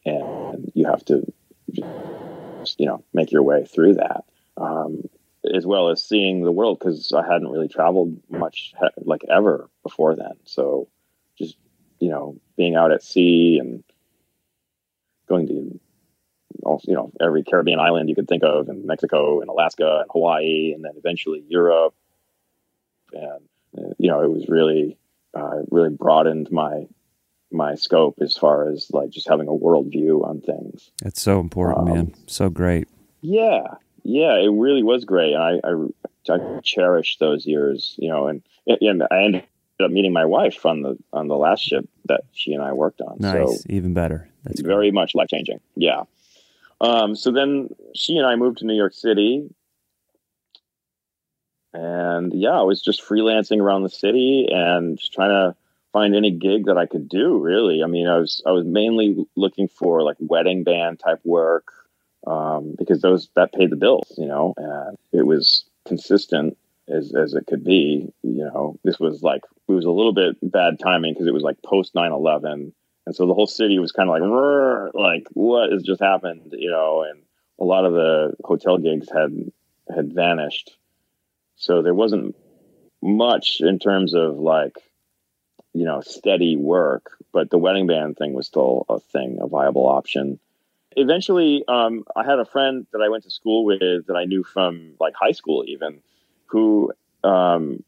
and you have to, just, you know, make your way through that, um, as well as seeing the world because I hadn't really traveled much like ever before then. So, just you know, being out at sea and going to you know every Caribbean island you could think of, and Mexico and Alaska and Hawaii, and then eventually Europe. And you know, it was really uh, really broadened my my scope as far as like just having a world view on things.
It's so important, um, man. So great.
Yeah, yeah, it really was great. I, I I cherish those years, you know, and and I ended up meeting my wife on the on the last ship that she and I worked on.
Nice, so even better. That's
very much life changing. Yeah. Um, so then she and I moved to New York City. And yeah, I was just freelancing around the city and just trying to find any gig that I could do, really. I mean, I was I was mainly looking for like wedding band type work, um, because those that paid the bills, you know, and it was consistent as as it could be. You know, this was like it was a little bit bad timing because it was like post 9-11 and so the whole city was kind of like, like what has just happened, you know? And a lot of the hotel gigs had had vanished, so there wasn't much in terms of like, you know, steady work. But the wedding band thing was still a thing, a viable option. Eventually, um, I had a friend that I went to school with that I knew from like high school, even, who um,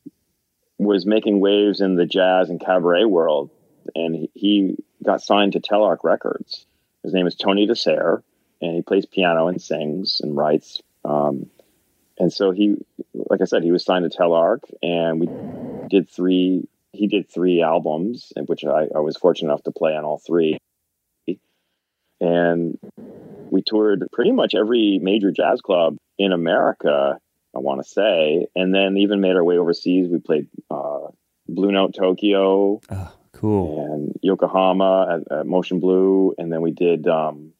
was making waves in the jazz and cabaret world and he got signed to Telarc Records. His name is Tony DeSare, and he plays piano and sings and writes. Um, and so he, like I said, he was signed to Telarc, and we did three. He did three albums, which I, I was fortunate enough to play on all three. And we toured pretty much every major jazz club in America, I want to say, and then even made our way overseas. We played uh, Blue Note Tokyo.
Oh. Cool.
And Yokohama at, at Motion Blue, and then we did. Um,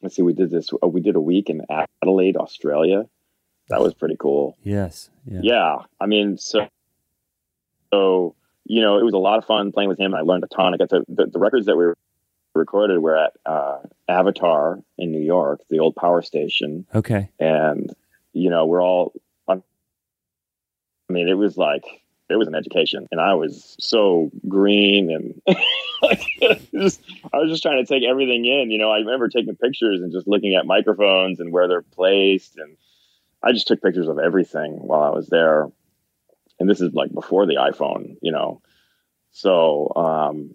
let's see, we did this. Uh, we did a week in Adelaide, Australia. That was pretty cool.
Yes.
Yeah. yeah. I mean, so so you know, it was a lot of fun playing with him. I learned a ton. I got to the, the records that we recorded were at uh, Avatar in New York, the old power station.
Okay.
And you know, we're all. I mean, it was like it was an education, and I was so green and like just, I was just trying to take everything in. You know, I remember taking pictures and just looking at microphones and where they're placed, and I just took pictures of everything while I was there. And this is like before the iPhone, you know. So, um,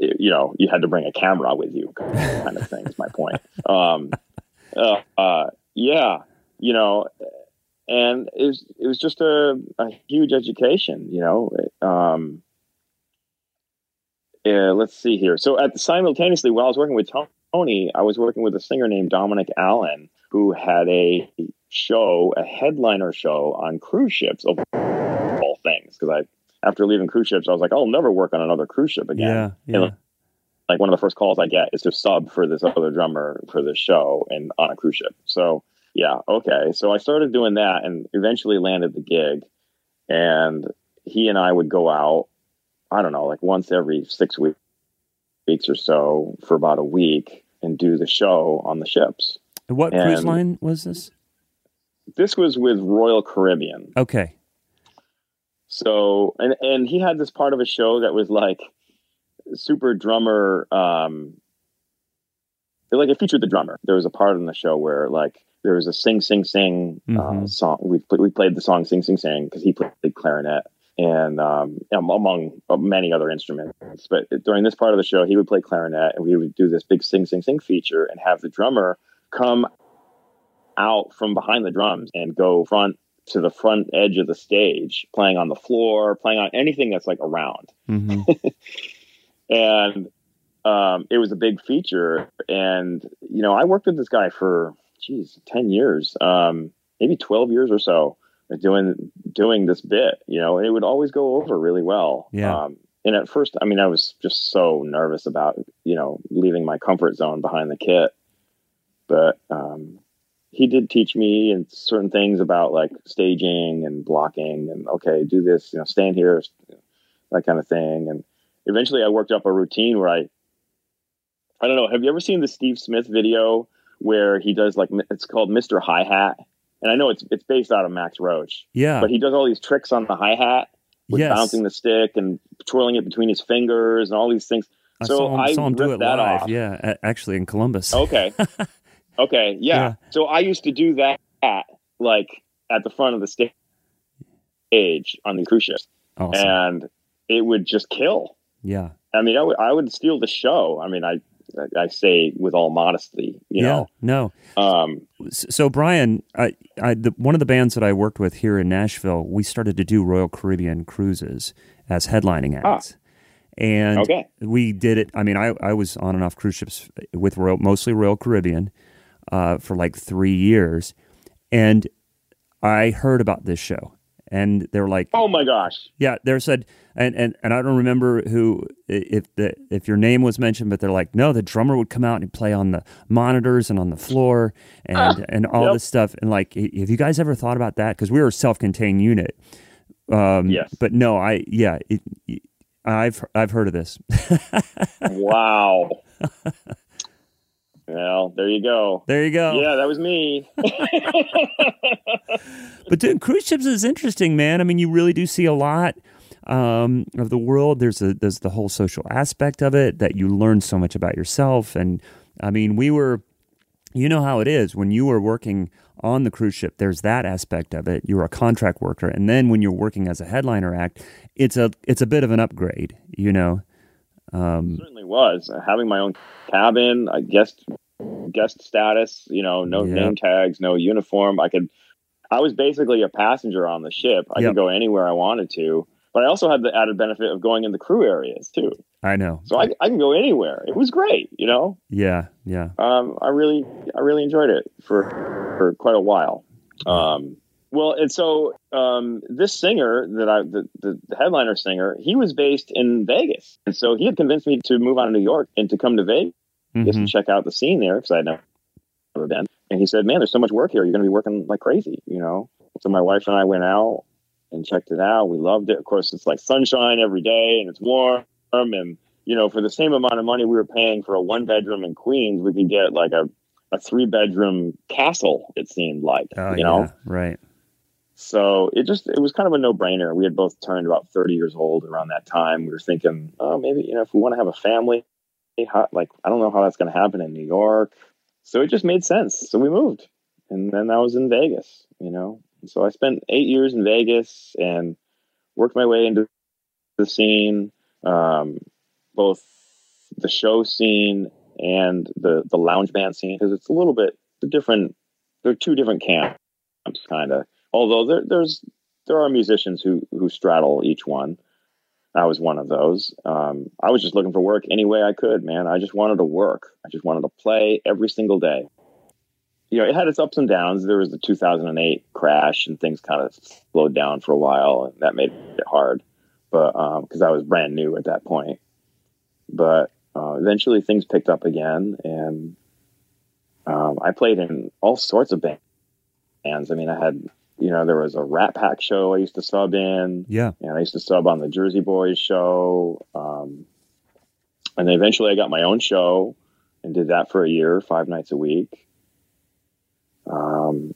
you know, you had to bring a camera with you, kind of thing. is my point. Um, uh, uh, yeah, you know, and it was it was just a, a huge education, you know. Um, uh, let's see here. So at the simultaneously, while I was working with Tony, I was working with a singer named Dominic Allen who had a show, a headliner show on cruise ships of all things. Because I, after leaving cruise ships, I was like, oh, I'll never work on another cruise ship again.
Yeah, yeah.
And like one of the first calls I get is to sub for this other drummer for this show and on a cruise ship. So yeah, okay. So I started doing that and eventually landed the gig. And he and I would go out, I don't know, like once every six weeks, weeks or so for about a week and do the show on the ships.
What and cruise line was this?
This was with Royal Caribbean.
Okay.
So and and he had this part of a show that was like super drummer. Um, like it featured the drummer. There was a part in the show where like there was a sing sing sing uh,
Mhm.
song. We we played the song sing sing sing because he played clarinet and um, among many other instruments. But during this part of the show, he would play clarinet, and we would do this big sing sing sing feature, and have the drummer come out from behind the drums and go front to the front edge of the stage, playing on the floor, playing on anything that's like around
hmm
and um, it was a big feature. And you know, I worked with this guy for geez, ten years, um, maybe twelve years or so, doing doing this bit. You know, and it would always go over really well.
Yeah.
Um, and at first, I mean, I was just so nervous about you know leaving my comfort zone behind the kit, but um, he did teach me and certain things about like staging and blocking and okay, do this, you know, stand here, that kind of thing. And eventually I worked up a routine where I, I don't know, have you ever seen the Steve Smith video where he does like, it's called Mr. Hi Hat? And I know it's, it's based out of Max Roach,
Yeah.
but he does all these tricks on the hi hat with
yes.
bouncing the stick and twirling it between his fingers and all these things.
I
so
saw him,
I
saw him do it
that
live.
off.
Yeah, actually in Columbus.
Okay. okay. Yeah.
Yeah.
So I used to do that at, like at the front of the stage on the cruise ships,
Awesome.
and it would just kill.
yeah.
I mean, I would I would steal the show. I mean, I I say with all modesty, you
yeah. No.
Um,
So Brian, I, I, the, one of the bands that I worked with here in Nashville, we started to do Royal Caribbean cruises as headlining
Ah.
acts, and
Okay.
we did it. I mean, I, I was on and off cruise ships with Royal, mostly Royal Caribbean, uh, for like three years, and I heard about this show, and they were like,
oh my gosh.
yeah, they said, and, and and I don't remember who if the if your name was mentioned, but they're like, no, the drummer would come out and play on the monitors and on the floor and and all
Yep.
this stuff. And like, have you guys ever thought about that? Because we were a self-contained unit. Um,
Yes.
But no, I yeah, it, I've I've heard of this.
Wow. Well, there you go.
there you go.
Yeah, that was me.
But doing cruise ships is interesting, man. I mean, you really do see a lot um, of the world. There's a there's the whole social aspect of it that you learn so much about yourself. And I mean, we were, you know how it is when you were working on the cruise ship. There's that aspect of it. You're a contract worker, and then when you're working as a headliner act, it's a it's a bit of an upgrade. You know. Um,
certainly was having my own cabin, I guest guest status. You know, no
Yep.
name tags, no uniform. I could. I was basically a passenger on the ship. I
Yep.
could go anywhere I wanted to. But I also had the added benefit of going in the crew areas too.
I know.
So I, I can go anywhere. It was great, you know.
Yeah, yeah.
Um, I really, I really enjoyed it for for quite a while. Um, well, and so um, this singer that I, the, the headliner singer, he was based in Vegas, and so he had convinced me to move out to New York and to come to Vegas
Mhm.
to check out the scene there because I had never never been. And he said, "Man, there's so much work here. You're going to be working like crazy, you know." So my wife and I went out and checked it out. We loved it. Of course, it's like sunshine every day, and it's warm. And you know, for the same amount of money we were paying for a one bedroom in Queens, we could get like a a three bedroom castle. It seemed like,
Oh,
you know.
yeah, right.
So it just it was kind of a no brainer. We had both turned about thirty years old around that time. We were thinking, oh, maybe you know, if we want to have a family, how, like I don't know how that's going to happen in New York. So it just made sense. So we moved, and then I was in Vegas. You know, so I spent eight years in Vegas and worked my way into the scene, um, both the show scene and the the lounge band scene, because it's a little bit different. They're two different camps, kind of although there, there's there are musicians who who straddle each one. I was one of those. Um, I was just looking for work any way I could, man. I just wanted to work. I just wanted to play every single day. You know, it had its ups and downs. There was the 2008 crash, and things kind of slowed down for a while, and that made it hard. But because I was brand new at that point, but uh, eventually things picked up again, and um, I played in all sorts of bands. I mean, I had you know, there was a Rat Pack show I used to sub in,
Yeah.
and I used to sub on the Jersey Boys show. Um, and then eventually I got my own show and did that for a year, five nights a week. Um,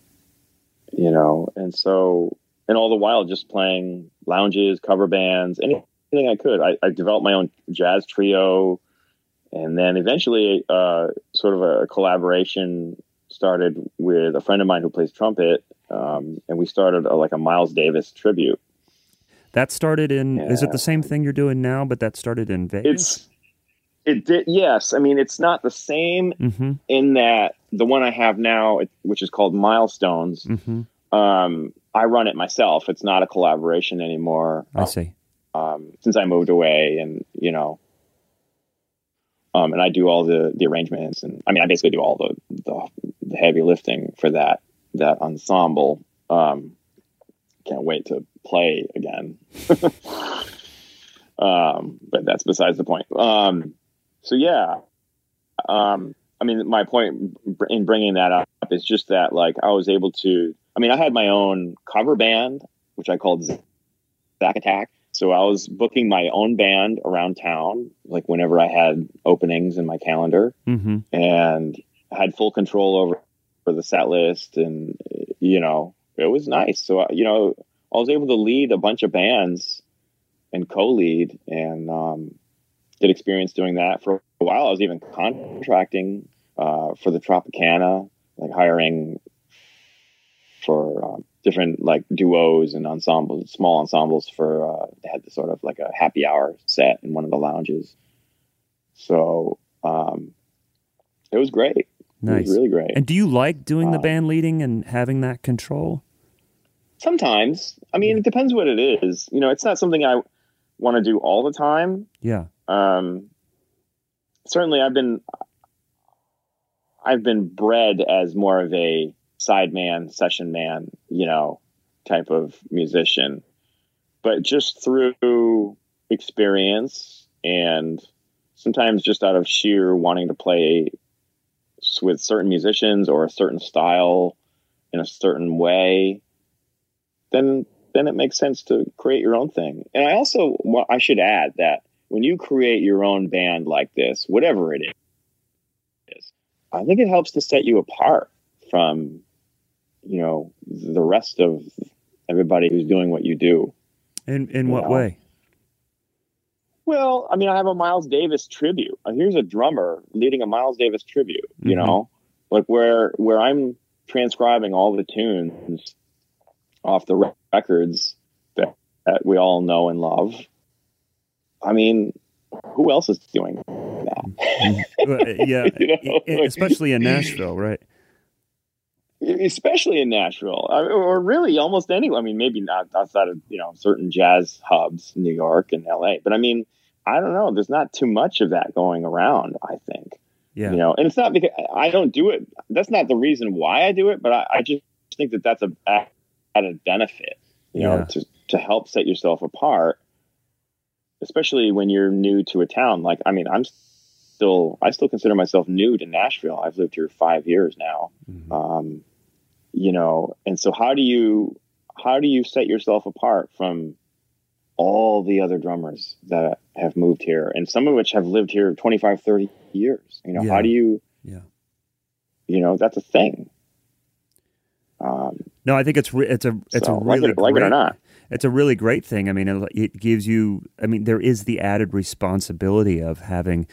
you know, and so and all the while just playing lounges, cover bands, anything I could. I, I developed my own jazz trio, and then eventually, uh, sort of a collaboration started with a friend of mine who plays trumpet, um, and we started a, like a Miles Davis tribute.
That started in. Yeah. Is it the same thing you're doing now? But that started in Vegas.
It's it did. Yes, I mean it's not the same mm-hmm. in that the one I have now, which is called Milestones. Mm-hmm. Um, I run it myself. It's not a collaboration anymore.
I see.
Um, since I moved away, and you know, um, and I do all the the arrangements, and I mean, I basically do all the the, the heavy lifting for that that ensemble. Um, can't wait to play again. um, but that's besides the point. Um, so yeah, um, I mean, my point in bringing that up is just that, like, I was able to. I mean, I had my own cover band, which I called Zack Attack. So I was booking my own band around town, like whenever I had openings in my calendar, mm-hmm. and had full control over for the set list, and you know, it was nice. So you know, I was able to lead a bunch of bands and co-lead, and um, did experience doing that for a while. I was even contracting uh, for the Tropicana, like hiring for um, different like duos and ensembles, small ensembles for uh, they had the sort of like a happy hour set in one of the lounges. So um, it was great. Nice, really great.
And do you like doing the band leading and having that control?
Sometimes. I mean, it depends what it is. You know, it's not something I want to do all the time.
Yeah.
Um, certainly, I've been I've been bred as more of a sideman, session man, you know, type of musician. But just through experience and sometimes just out of sheer wanting to play with certain musicians or a certain style in a certain way, then then it makes sense to create your own thing. And I also well, I should add that when you create your own band like this, whatever it is, I think it helps to set you apart from, you know, the rest of everybody who's doing what you do.
In in what know? way?
Well, I mean, I have a Miles Davis tribute. Uh, here's a drummer leading a Miles Davis tribute. Mm-hmm. You know, like where where I'm transcribing all the tunes off the records that, that we all know and love I mean, who else is doing that?
Mm-hmm. yeah, you know? especially in Nashville, right?
Especially in Nashville, or really almost anywhere. I mean, maybe not outside of you know certain jazz hubs, New York and L.A. But I mean, I don't know. There's not too much of that going around. I think.
Yeah.
You know, and it's not because I don't do it. That's not the reason why I do it, but I, I just think that that's a added benefit. You yeah. know, to to help set yourself apart especially when you're new to a town. Like, I mean, I'm still, I still consider myself new to Nashville. I've lived here five years now. Mm-hmm. Um, you know, and so how do you, how do you set yourself apart from all the other drummers that have moved here and some of which have lived here 25, 30 years? You know, yeah. how do you,
yeah,
you know, that's a thing.
Um, no, I think it's re- it's a it's so, a really
like it, like it or not
it's a really great thing. I mean, it, gives you. I mean, there is the added responsibility of having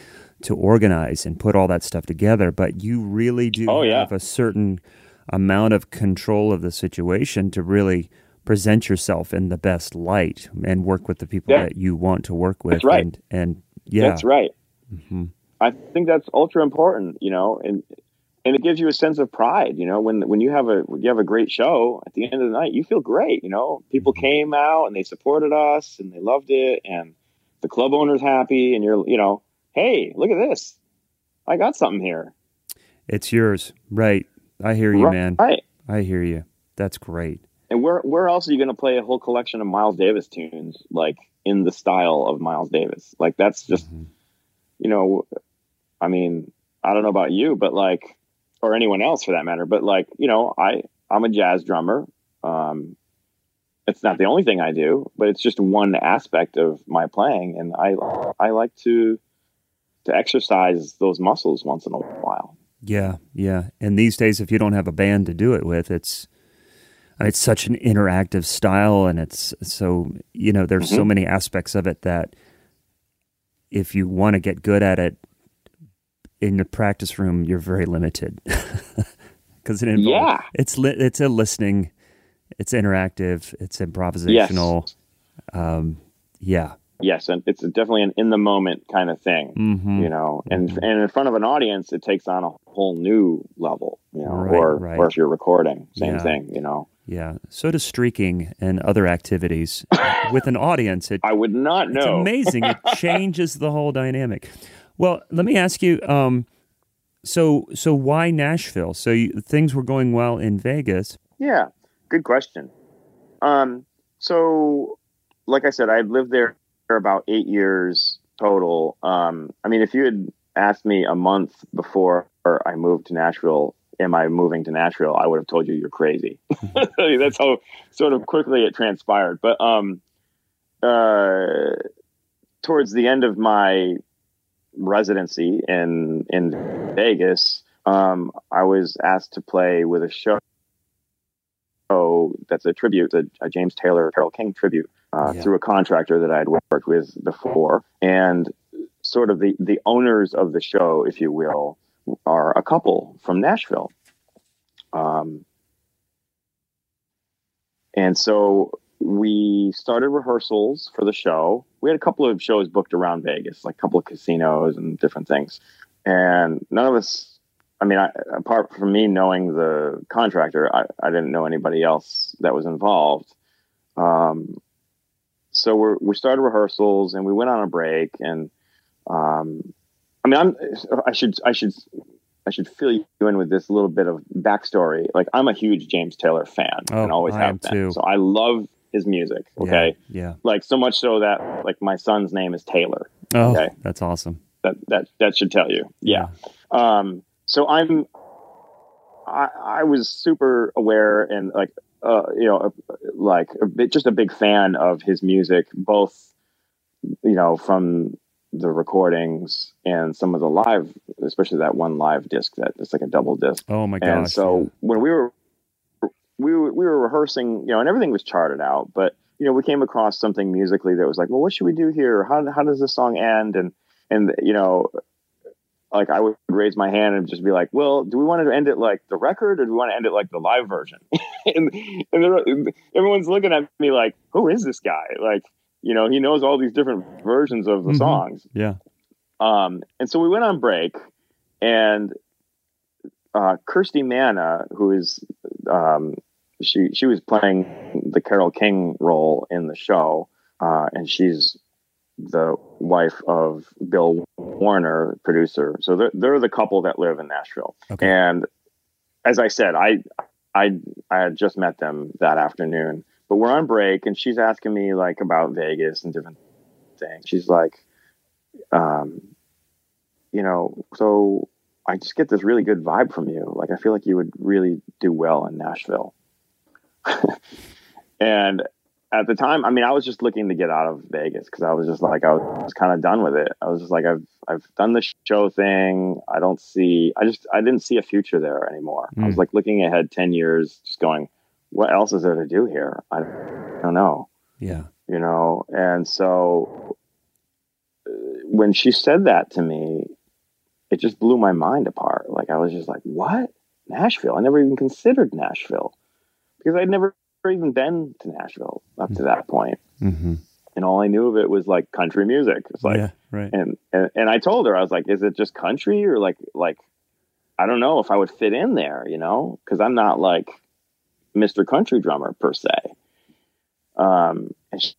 to organize and put all that stuff together, but you really do
oh, yeah.
have a certain amount of control of the situation to really present yourself in the best light and work with the people yeah. that you want to work with.
That's right.
And, and yeah,
that's right. Mm-hmm. I think that's ultra important, you know, and and it gives you a sense of pride you know when when you have a you have a great show at the end of the night you feel great you know people mm-hmm. came out and they supported us and they loved it and the club owner's happy and you're you know hey look at this i got something here
it's yours right i hear you
right.
man
right
i hear you that's great
and where where else are you going to play a whole collection of miles davis tunes like in the style of miles davis like that's just mm-hmm. you know i mean i don't know about you but like or anyone else for that matter. But like, you know, I I'm a jazz drummer. Um, it's not the only thing I do, but it's just one aspect of my playing, and I I like to to exercise those muscles once in a while.
Yeah, yeah. And these days, if you don't have a band to do it with, it's it's such an interactive style and it's so you know there's
Mm-hmm.
so many aspects of it that if you want to get good at it in the practice room you're very limited because it involves
Yeah.
it's li- it's a listening it's interactive it's improvisational um yeah
Yes, and it's definitely an in the moment kind of thing.
Mhm.
You know, and and in front of an audience, it takes on a whole new level. You know,
Right,
or
right.
or if you're recording, same
Yeah.
thing. You know,
yeah so does streaking and other activities with an audience it
I would not know It's
amazing. It changes the whole dynamic. Well, let me ask you. Um, so, so why Nashville? So you, things were going well in Vegas.
Yeah, good question. Um, so, like I said, I lived there about eight years total. Um, I mean, if you had asked me a month before I moved to Nashville, am I moving to Nashville? I would have told you you're crazy. That's how sort of quickly it transpired. But um, uh, towards the end of my residency in in Vegas, um, I was asked to play with a show that's a tribute, a, a James Taylor Carole King tribute uh,
Yeah.
through a contractor that I had worked with before, and sort of the the owners of the show, if you will, are a couple from Nashville. Um, and so we started rehearsals for the show. We had a couple of shows booked around Vegas, like a couple of casinos and different things. And none of us, I mean, I, apart from me knowing the contractor, I, I didn't know anybody else that was involved. Um, so we're, we started rehearsals and we went on a break. And um, I mean, I'm, I should, I should, I should fill you in with this little bit of backstory. Like, I'm a huge James Taylor fan
Oh,
and always
I
have been.
too.
So I love his music. Okay.
Yeah.
Like so much so that like my son's name is Taylor.
Oh,
Okay.
that's awesome.
That that that should tell you. Yeah. Um. So I'm. I I was super aware and like uh you know like a bit, just a big fan of his music, both you know from the recordings and some of the live, especially that one live disc that it's like a double disc.
Oh my gosh.
And so
yeah.
when we were we were we were rehearsing, you know, and everything was charted out, but you know, we came across something musically that was like, well, what should we do here? How how does this song end? And and you know, like I would raise my hand and just be like, well, do we want to end it like the record or do we want to end it like the live version? and and everyone's looking at me like, who is this guy? Like, you know, he knows all these different versions of the
Mhm.
songs.
yeah.
Um, and so we went on break, and uh, Kirsty Manna, who is um, she she was playing the Carole King role in the show, uh, and she's the wife of Bill Warner, producer. So they're they're the couple that live in Nashville.
Okay.
And as I said, I I I had just met them that afternoon, but we're on break, and she's asking me like about Vegas and different things. She's like, um, you know, so I just get this really good vibe from you. Like I feel like you would really do well in Nashville. and at the time, I mean, I was just looking to get out of Vegas because I was just like, I was kind of done with it. I was just like, I've I've done the show thing. I don't see. I just I didn't see a future there anymore. I was
Mm.
like looking ahead ten years, just going, what else is there to do here? I don't know
Yeah.
you know and so uh, when she said that to me it just blew my mind apart like i was just like what nashville i never even considered nashville because i'd never even been to nashville up to that point
Mm-hmm.
and all i knew of it was like country music it's like
yeah. Right.
and, and and i told her i was like is it just country or like like i don't know if i would fit in there you know because i'm not like mr country drummer per se um and she,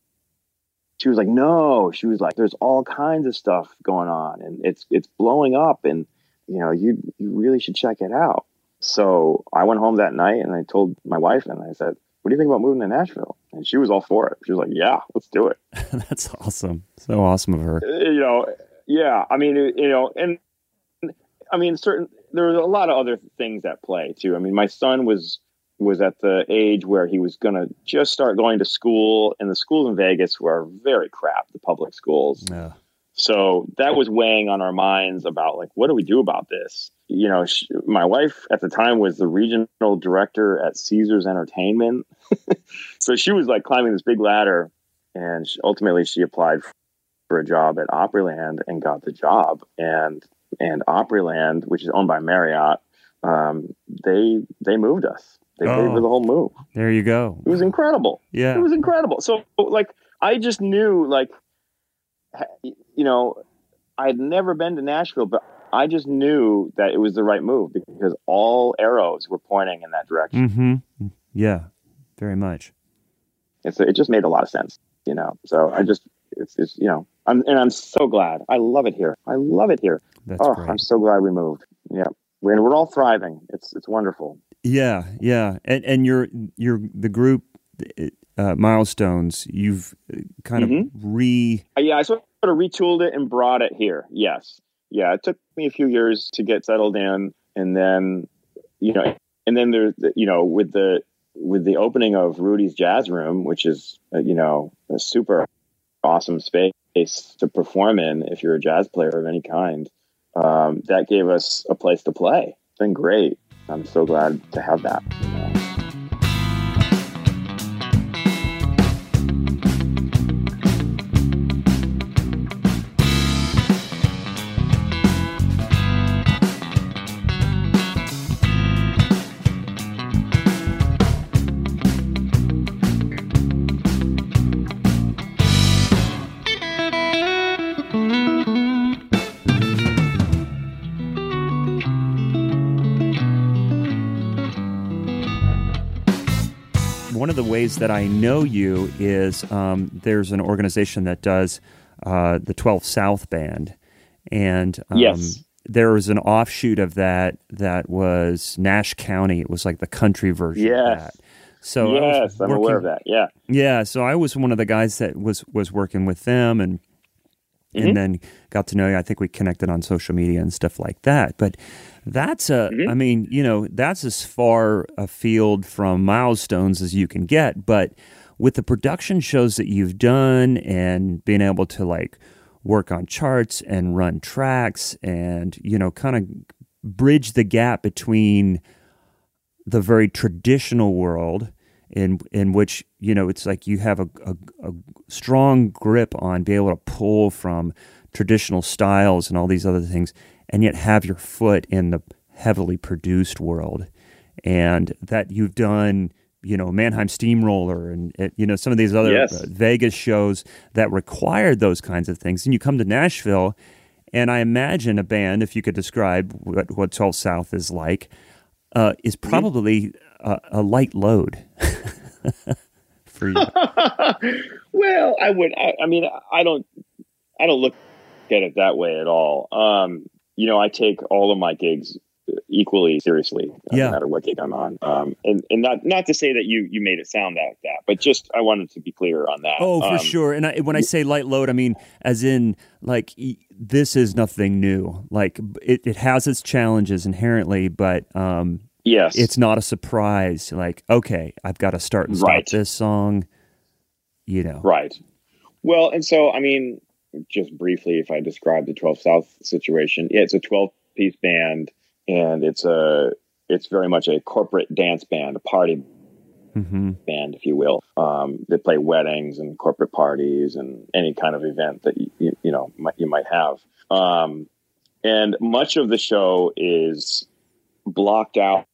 she was like no she was like there's all kinds of stuff going on and it's it's blowing up and you know you you really should check it out so i went home that night and i told my wife and i said what do you think about moving to nashville and she was all for it she was like yeah let's do it
That's awesome. So awesome of her.
Uh, you know, yeah. I mean, uh, you know, and I mean, certain there was a lot of other things at play too. I mean, my son was was at the age where he was going to just start going to school, and the schools in Vegas were very crap, the public schools.
Yeah.
So that was weighing on our minds about like, what do we do about this? You know, she, my wife at the time was the regional director at Caesars Entertainment. so she was like climbing this big ladder and she, ultimately she applied for a job at Opryland and got the job. And, and Opryland, which is owned by Marriott, um, they, they moved us. They paid
Oh.
for the whole move.
There you go.
It was incredible.
Yeah.
It was incredible. So like I just knew like you know I had never been to Nashville, but I just knew that it was the right move because all arrows were pointing in that direction.
Mm-hmm. Yeah. Very much.
And so it just made a lot of sense, you know. So I just it's, it's you know I'm and I'm so glad. I love it here. I love it here.
That's
oh,
great.
I'm so glad we moved. Yeah. We're, we're all thriving. It's it's wonderful.
Yeah, yeah, and and your your the group uh, milestones. You've uh, kind
Mhm.
of re.
Uh, Yeah, I sort of retooled it and brought it here. Yes. Yeah, it took me a few years to get settled in and then you know and then there's you know with the with the opening of Rudy's Jazz Room, which is uh, you know a super awesome space to perform in if you're a jazz player of any kind. Um, that gave us a place to play. It's been great. I'm so glad to have that.
Ways that I know you is um, there's an organization that does uh, the 12 South Band, and um,
Yes.
there was an offshoot of that that was Nash County. It was like the country version of
Yes.
that. So
yes, I'm aware of that. Yeah.
Yeah, so I was one of the guys that was was working with them and
Mhm.
and then got to know you. I think we connected on social media and stuff like that. But that's a
Mhm.
I mean, you know, that's as far afield from milestones as you can get, but with the production shows that you've done and being able to like work on charts and run tracks and you know kind of bridge the gap between the very traditional world in in which you know it's like you have a, a, a strong grip on being able to pull from traditional styles and all these other things and yet have your foot in the heavily produced world and that you've done you know Mannheim Steamroller and uh, you know some of these other
Yes.
uh, Vegas shows that required those kinds of things and you come to Nashville and I imagine a band if you could describe what what 12 South is like uh, is probably a, a light load for you.
well, I would. I, I mean, I don't. I don't look at it that way at all. Um, you know, I take all of my gigs equally seriously, no
Yeah.
matter what gig I'm on. Um, and and not not to say that you you made it sound like that, but just I wanted to be clear on that.
Oh, for
Um,
sure. And I, when I say light load, I mean as in like this is nothing new. Like it, it has its challenges inherently, but um,
Yes,
it's not a surprise. Like okay, I've got to start and stop
Right.
this song. You know,
Right. Well, and so I mean, just briefly, if I describe the Twelve South situation, yeah, it's a twelve-piece band, and it's a it's very much a corporate dance band, a party
hmm
band, if you will. Um, they play weddings and corporate parties and any kind of event that you, you, you know might, you might have. Um, and much of the show is blocked out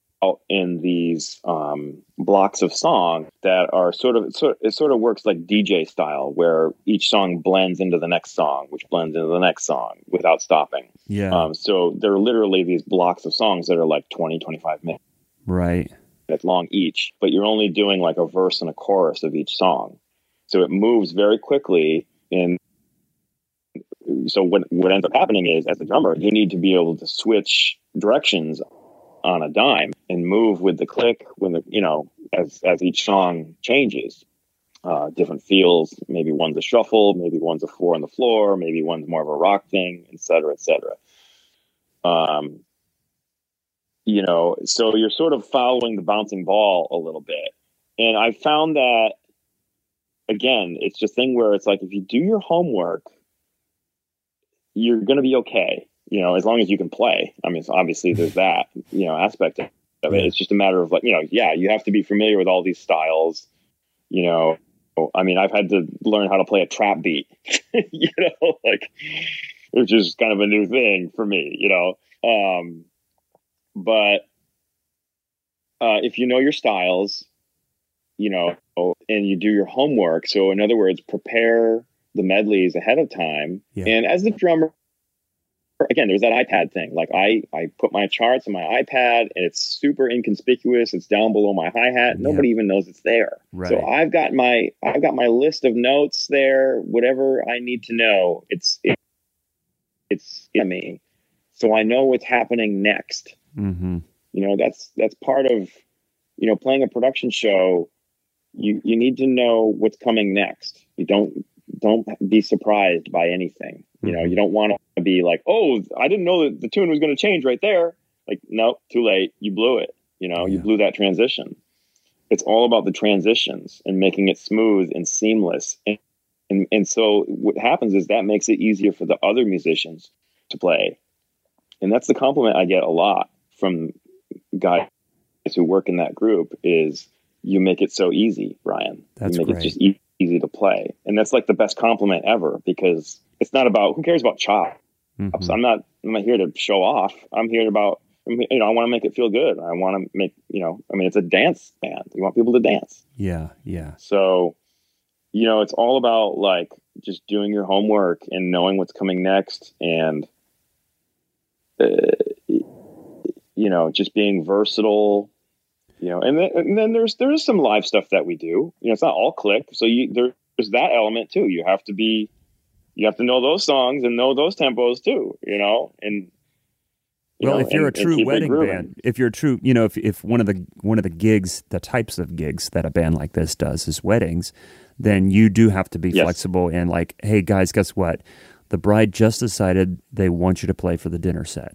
in these um, blocks of song that are sort of, it sort of works like DJ style, where each song blends into the next song, which blends into the next song without stopping.
yeah,
Um, so there are literally these blocks of songs that are like 20, 25 minutes
right,
minutes long each, but you're only doing like a verse and a chorus of each song. So it moves very quickly. And so what, what ends up happening is, as a drummer, you need to be able to switch directions on a dime and move with the click when the, you know, as, as each song changes. Uh, different feels. Maybe one's a shuffle, maybe one's a four on the floor, maybe one's more of a rock thing, etc cetera, et cetera. Um, you know, so you're sort of following the bouncing ball a little bit. And I found that again, it's just thing where it's like if you do your homework, you're going to be okay. You know, as long as you can play. I mean, obviously there's that you know aspect of it. It's just a matter of like you know, yeah, you have to be familiar with all these styles. You know, I mean, I've had to learn how to play a trap beat. you know, like which is kind of a new thing for me. You know, um, but uh, if you know your styles, you know, and you do your homework. So, in other words, prepare the medleys ahead of time.
Yeah.
And as the drummer, again, there's that iPad thing. Like I, I put my charts on my iPad, and it's super inconspicuous. It's down below my hi hat. Nobody even knows it's there.
Right.
So I've got my, I've got my list of notes there. Whatever I need to know, it's, it, it's in me. So I know what's happening next.
Mm-hmm.
You know, that's that's part of, you know, playing a production show. You you need to know what's coming next. You don't don't be surprised by anything. You know, mm-hmm. you don't want to be like, oh, I didn't know that the tune was going to change right there. Like, nope, too late. You blew it. You know, you blew that transition. It's all about the transitions and making it smooth and seamless. And, and and so what happens is that makes it easier for the other musicians to play. And that's the compliment I get a lot from guys who work in that group is you make it so easy, Ryan.
That's
you make
great.
it just e- easy to play. And that's like the best compliment ever because it's not about who cares about chops.
Mhm.
I'm not I'm not here to show off. I'm here about you know, I want to make it feel good. I want to make, you know, I mean, it's a dance band. You want people to dance.
Yeah, yeah.
So, you know, it's all about like just doing your homework and knowing what's coming next and, uh, you know, just being versatile, you know, and then, and then there's, there's some live stuff that we do, you know, it's not all click. So you, there's that element too. You have to be, you have to know those songs and know those tempos too, you know, and, you
well,
know,
if you're
and-
a true wedding band, if you're a true, you know, if if one of the one of the gigs, the types of gigs that a band like this does is weddings, then you do have to be
Yes.
flexible and like, hey guys, guess what? The bride just decided they want you to play for the dinner set.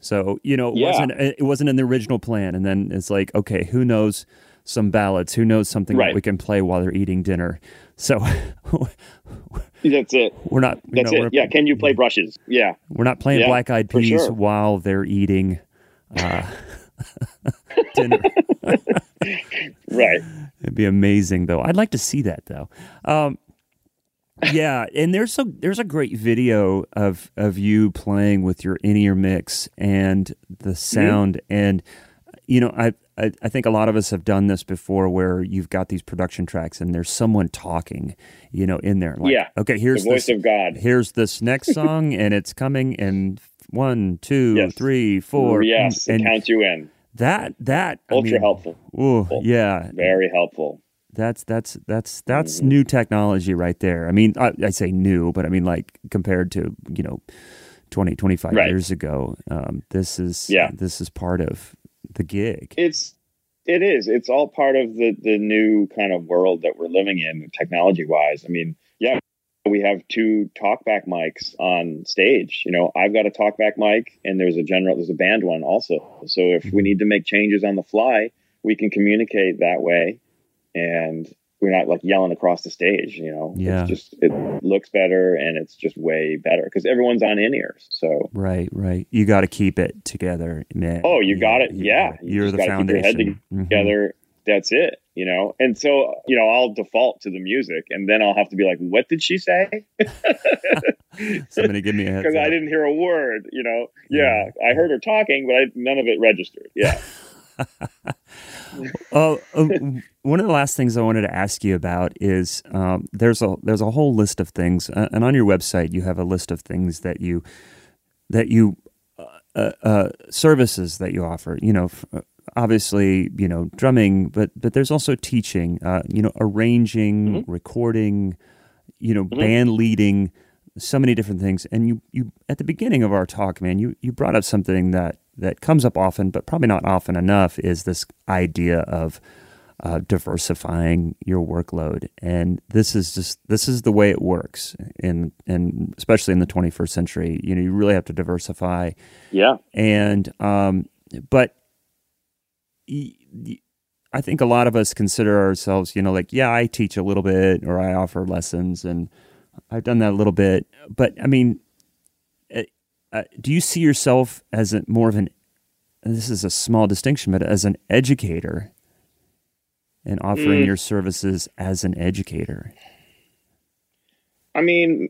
So you know, it
Yeah.
wasn't it wasn't in the original plan, and then it's like, okay, who knows some ballads? Who knows something that we can play while they're eating dinner? So
That's it.
we're not,
That's
know,
it. Yeah. Can you play brushes? Yeah.
we're not playing
Yeah,
Black Eyed Peas
sure.
while they're eating uh, dinner.
Right.
It'd be amazing, though. I'd like to see that, though. Um, yeah, and there's a there's a great video of of you playing with your in ear mix and the sound, and you know, I, I I think a lot of us have done this before, where you've got these production tracks and there's someone talking, you know, in there. Like,
Yeah.
Okay, here's
the voice
this,
of God.
here's this next song, and it's coming in one, two,
Yes.
three, four.
Yes.
and
it counts you in.
that that I
Ultra
mean,
helpful.
Ooh, yeah,
Very helpful.
that's that's that's that's
Mm-hmm.
new technology right there. I mean, I, I say new, but I mean like compared to you know 20, 25
Right.
years ago. Um, this is
Yeah.
this is part of the gig.
It's it is. It's all part of the the new kind of world that we're living in, technology wise. I mean, yeah, we have two talkback mics on stage. You know, I've got a talkback mic, and there's a general, there's a band one also. So if
Mm-hmm.
we need to make changes on the fly, we can communicate that way, and we're not like yelling across the stage. You know,
Yeah.
it's just it looks better, and it's just way better because everyone's on in ears. So
Right, right. You got to keep it together, man.
Oh, you got it. Yeah, you
you're
just
the
gotta keep your head
foundation. Mhm.
together. That's it, you know. And so, you know, I'll default to the music, and then I'll have to be like, "What did she say?"
Somebody give me a
Because I didn't hear a word. You know. Yeah, I heard her talking, but I, none of it registered. Yeah.
Oh, uh, one of the last things I wanted to ask you about is um, there's a there's a whole list of things, uh, and on your website you have a list of things that you that you uh, uh, uh, services that you offer. You know, f- uh, obviously, you know, drumming, but but there's also teaching. Uh, you know, arranging, recording. You know, band leading. So many different things, and you you at the beginning of our talk, man, you you brought up something that that comes up often, but probably not often enough, is this idea of uh, diversifying your workload, and this is just this is the way it works, in and especially in the 21st century. You know, you really have to diversify,
Yeah.
and um, but y- y- I think a lot of us consider ourselves, you know, like yeah, I teach a little bit or I offer lessons, and I've done that a little bit, but I mean, uh, do you see yourself as a, more of an? This is a small distinction, but as an educator, and offering
Mm.
your services as an educator.
I mean,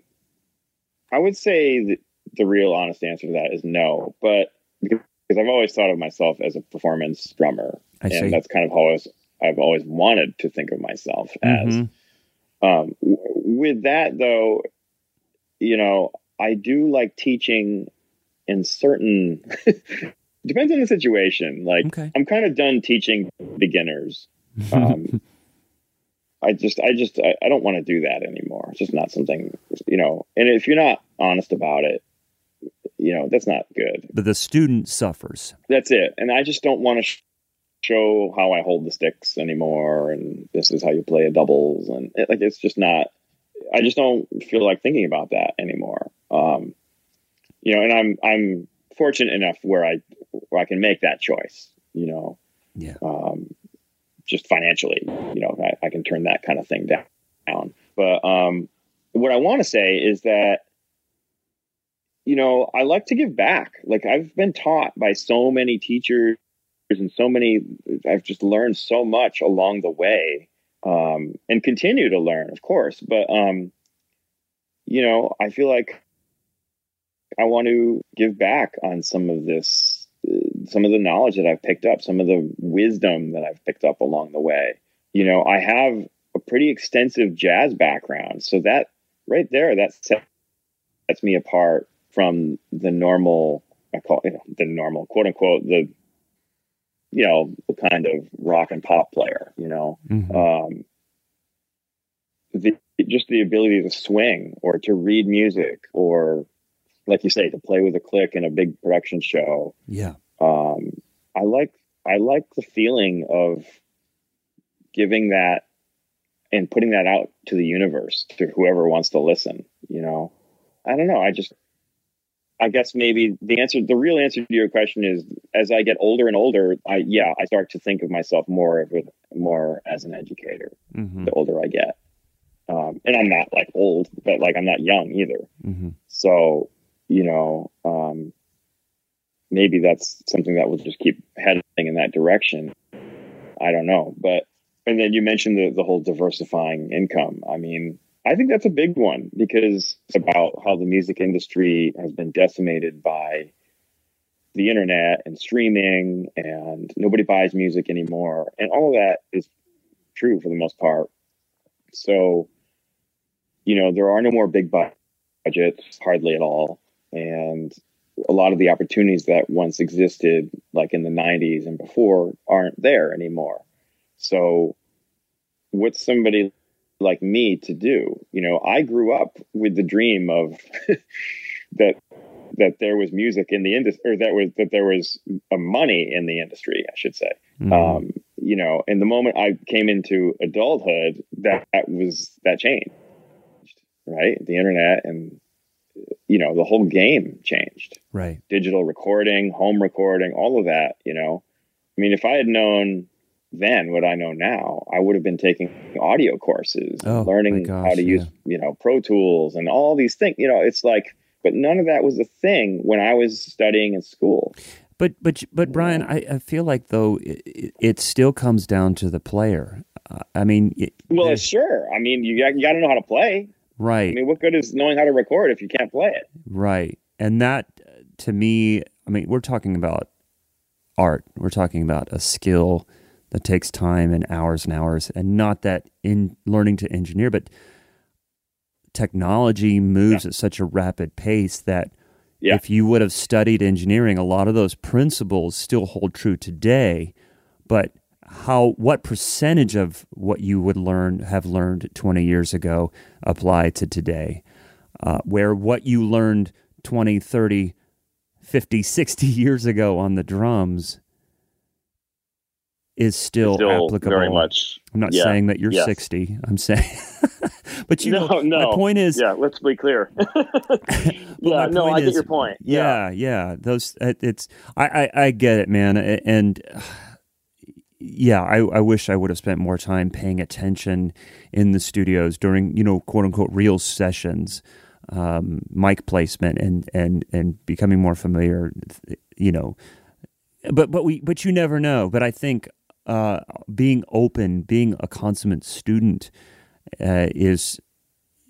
I would say that the real honest answer to that is no, but because I've always thought of myself as a performance drummer, and that's kind of how I was, I've always wanted to think of myself as.
Mhm.
Um, w- with that, though, you know, I do like teaching in certain. depends on the situation. Like,
Okay.
I'm kind of done teaching beginners. Um, I just, I just, I, I don't want to do that anymore. It's just not something, you know. And if you're not honest about it, you know, that's not good.
But the student suffers.
That's it. And I just don't want to sh- show how I hold the sticks anymore. And this is how you play a doubles. And it, like, it's just not. I just don't feel like thinking about that anymore. Um, you know, and I'm I'm fortunate enough where I where I can make that choice. You know,
Yeah.
um, just financially, you know, I, I can turn that kind of thing down. But um, what I want to say is that, you know, I like to give back. Like I've been taught by so many teachers and so many, I've just learned so much along the way um, and continue to learn, of course. But, um, you know, I feel like I want to give back on some of this some of the knowledge that I've picked up, some of the wisdom that I've picked up along the way. You know, I have a pretty extensive jazz background, so that right there, that set- sets me apart from the normal. I call you know, the normal, quote unquote, the you know, the kind of rock and pop player. You know,
Mhm.
um, the, just the ability to swing or to read music or, like you say, to play with a click in a big production show
yeah.
Um, I like I like the feeling of giving that and putting that out to the universe to whoever wants to listen. You know, I don't know. I just I guess maybe the answer, the real answer to your question is, as I get older and older, I yeah, I start to think of myself more of more as an educator.
hmm
The older I get, um, and I'm not like old, but like I'm not young either.
hmm
So, you know, um, maybe that's something that will just keep heading in that direction. I don't know. But, and then you mentioned the, the whole diversifying income. I mean, I think that's a big one because it's about how the music industry has been decimated by the internet and streaming and nobody buys music anymore. And all of that is true for the most part. So, you know, there are no more big budgets, hardly at all. And a lot of the opportunities that once existed, like in the 90s and before, aren't there anymore. So, what's somebody like me to do? You know, I grew up with the dream of that that there was music in the industry, or that was that there was a money in the industry, I should say.
Mhm.
Um, you know, and the moment I came into adulthood, that, that was that changed, right? The internet and you know the whole game changed.
right.
Digital recording, home recording, all of that. You know, I mean, if I had known then what I know now, I would have been taking audio courses,
Oh,
learning
gosh,
how to use you know Pro Tools and all these things. You know, it's like, but none of that was a thing when I was studying in school.
But but but Brian, I, I feel like though it, it, still comes down to the player. Uh, I mean, it,
Well, sure. I mean, you got, you got to know how to play. I mean, what good is knowing how to record if you can't play it?
right, and that to me, I mean, we're talking about art. We're talking about a skill that takes time and hours and hours, and not that in learning to engineer, but technology moves at such a rapid pace that
Yeah.
if you would have studied engineering, a lot of those principles still hold true today. But how what percentage of what you would learn have learned 20 years ago apply to today? Uh, where what you learned 20, 30, 50, 60 years ago on the drums is still,
Still
applicable.
very much.
I'm not
yeah,
saying that you're
yes.
60. I'm saying, but you
No,
know,
no.
my point is,
Yeah, let's be clear. Yeah, no, I get
is-
your point.
Yeah, yeah. Those it- it's I, I I get it, man. And uh, yeah, I I wish I would have spent more time paying attention in the studios during you know quote unquote real sessions. um, mic placement and and and becoming more familiar. You know, but but we but you never know. But I think uh, being open, being a consummate student, uh, is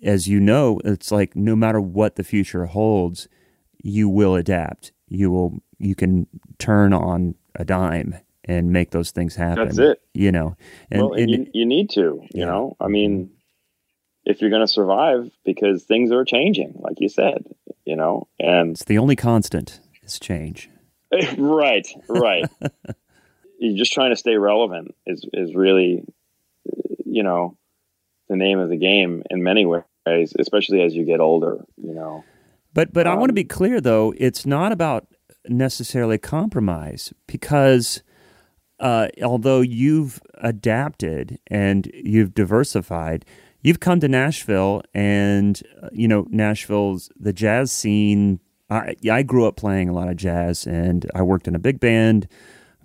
as you know, it's like no matter what the future holds, you will adapt. You will you can turn on a dime and make those things happen.
That's it.
You know,
and, well, and, and you, you, need to. You yeah. know, I mean, if you're going to survive, because things are changing, like you said. You know, and
it's the only constant is change.
right, right. you're just trying to stay relevant is is really, you know, the name of the game in many ways, especially as you get older. You know.
But but um, I want to be clear though, it's not about necessarily compromise because uh, although you've adapted and you've diversified, you've come to Nashville, and uh, you know Nashville's the jazz scene. I, I grew up playing a lot of jazz, and I worked in a big band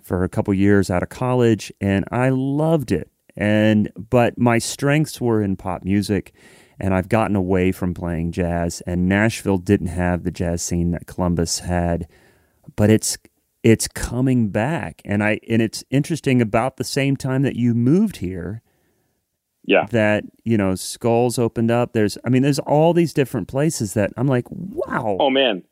for a couple years out of college, and I loved it. And but my strengths were in pop music, and I've gotten away from playing jazz. And Nashville didn't have the jazz scene that Columbus had, but it's it's coming back. And i and it's interesting about the same time that you moved here
yeah.
that you know Skull's opened up. There's i mean there's all these different places that i'm like wow.
Oh man.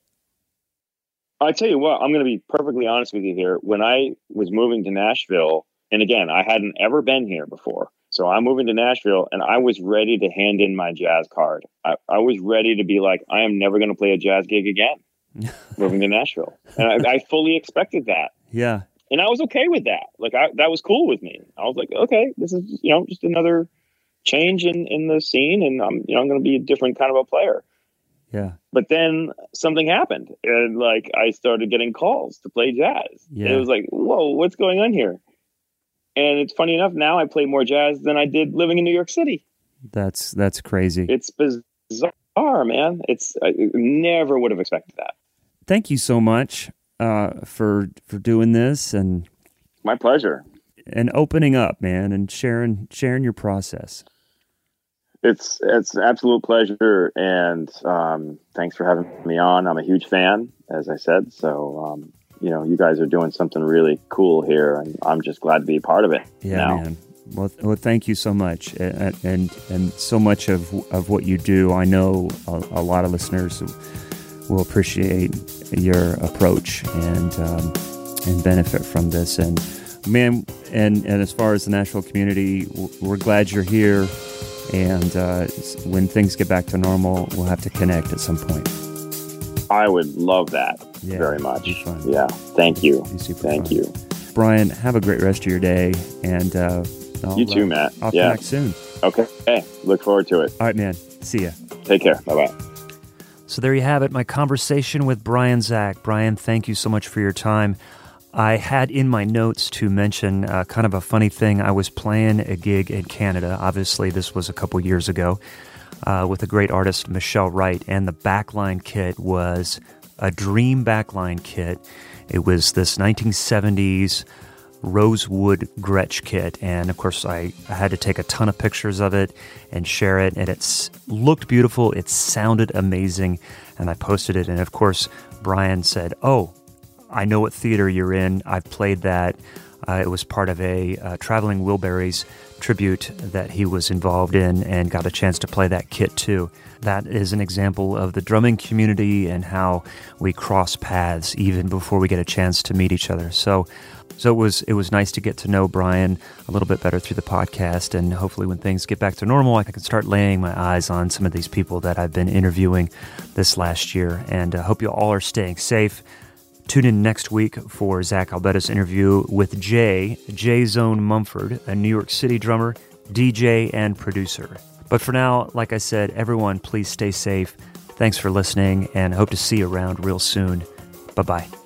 I tell you what i'm going to be perfectly honest with you here. When i was moving to nashville and again i hadn't ever been here before. So i'm moving to nashville and i was ready to hand in my jazz card. I, I was ready to be like i am never going to play a jazz gig again moving to Nashville, and I, I, fully expected that.
Yeah,
and I was okay with that. Like I, that was cool with me. I was like, okay, this is you know just another change in in the scene, and I'm you know I'm going to be a different kind of a player.
Yeah.
But then something happened, and like I started getting calls to play jazz. Yeah. it was like, whoa, what's going on here? And it's funny enough, now I play more jazz than I did living in New York City.
That's that's crazy.
It's bizarre, man. It's I never would have expected that
thank you so much uh, for for doing this and
my pleasure
and opening up, man, and sharing sharing your process.
It's it's an absolute pleasure, and um, thanks for having me on. I'm a huge fan, as I said. So um, you know, you guys are doing something really cool here, and I'm just glad to be a part of it.
Yeah,
now.
man. Well, well, thank you so much, and and, and so much of of what you do. I know a, a lot of listeners will appreciate your approach and um, and benefit from this. And man, and and as far as the Nashville community, we're glad you're here. And uh, when things get back to normal, we'll have to connect at some point.
I would love that yeah, very much. Yeah, thank you. Thank fun. you,
Brian. Have a great rest of your day, and uh,
you too, uh, Matt.
I'll
yeah.
connect soon.
Okay. Hey, look forward to it.
All right, man. See ya.
Take care. Bye bye.
So there you have it, my conversation with Brian Czach. Brian, thank you so much for your time. I had in my notes to mention uh, kind of a funny thing. I was playing a gig in Canada. Obviously, this was a couple years ago uh, with a great artist, Michelle Wright, and the backline kit was a dream backline kit. It was this 1970s rosewood Gretsch kit. And of course, I, I had to take a ton of pictures of it and share it. And it looked beautiful. It sounded amazing. And I posted it. And of course, Brian said, Oh, I know what theater you're in. I've played that. Uh, it was part of a uh, Traveling Wilburys tribute that he was involved in and got a chance to play that kit too. That is an example of the drumming community and how we cross paths even before we get a chance to meet each other. So so it was it was nice to get to know Brian a little bit better through the podcast, and hopefully, when things get back to normal, I can start laying my eyes on some of these people that I've been interviewing this last year. And I uh, hope you all are staying safe. Tune in next week for Zach Albetta's interview with Jay J Zone Mumford, a New York City drummer, DJ, and producer. But for now, like I said, everyone, please stay safe. Thanks for listening, and hope to see you around real soon. Bye bye.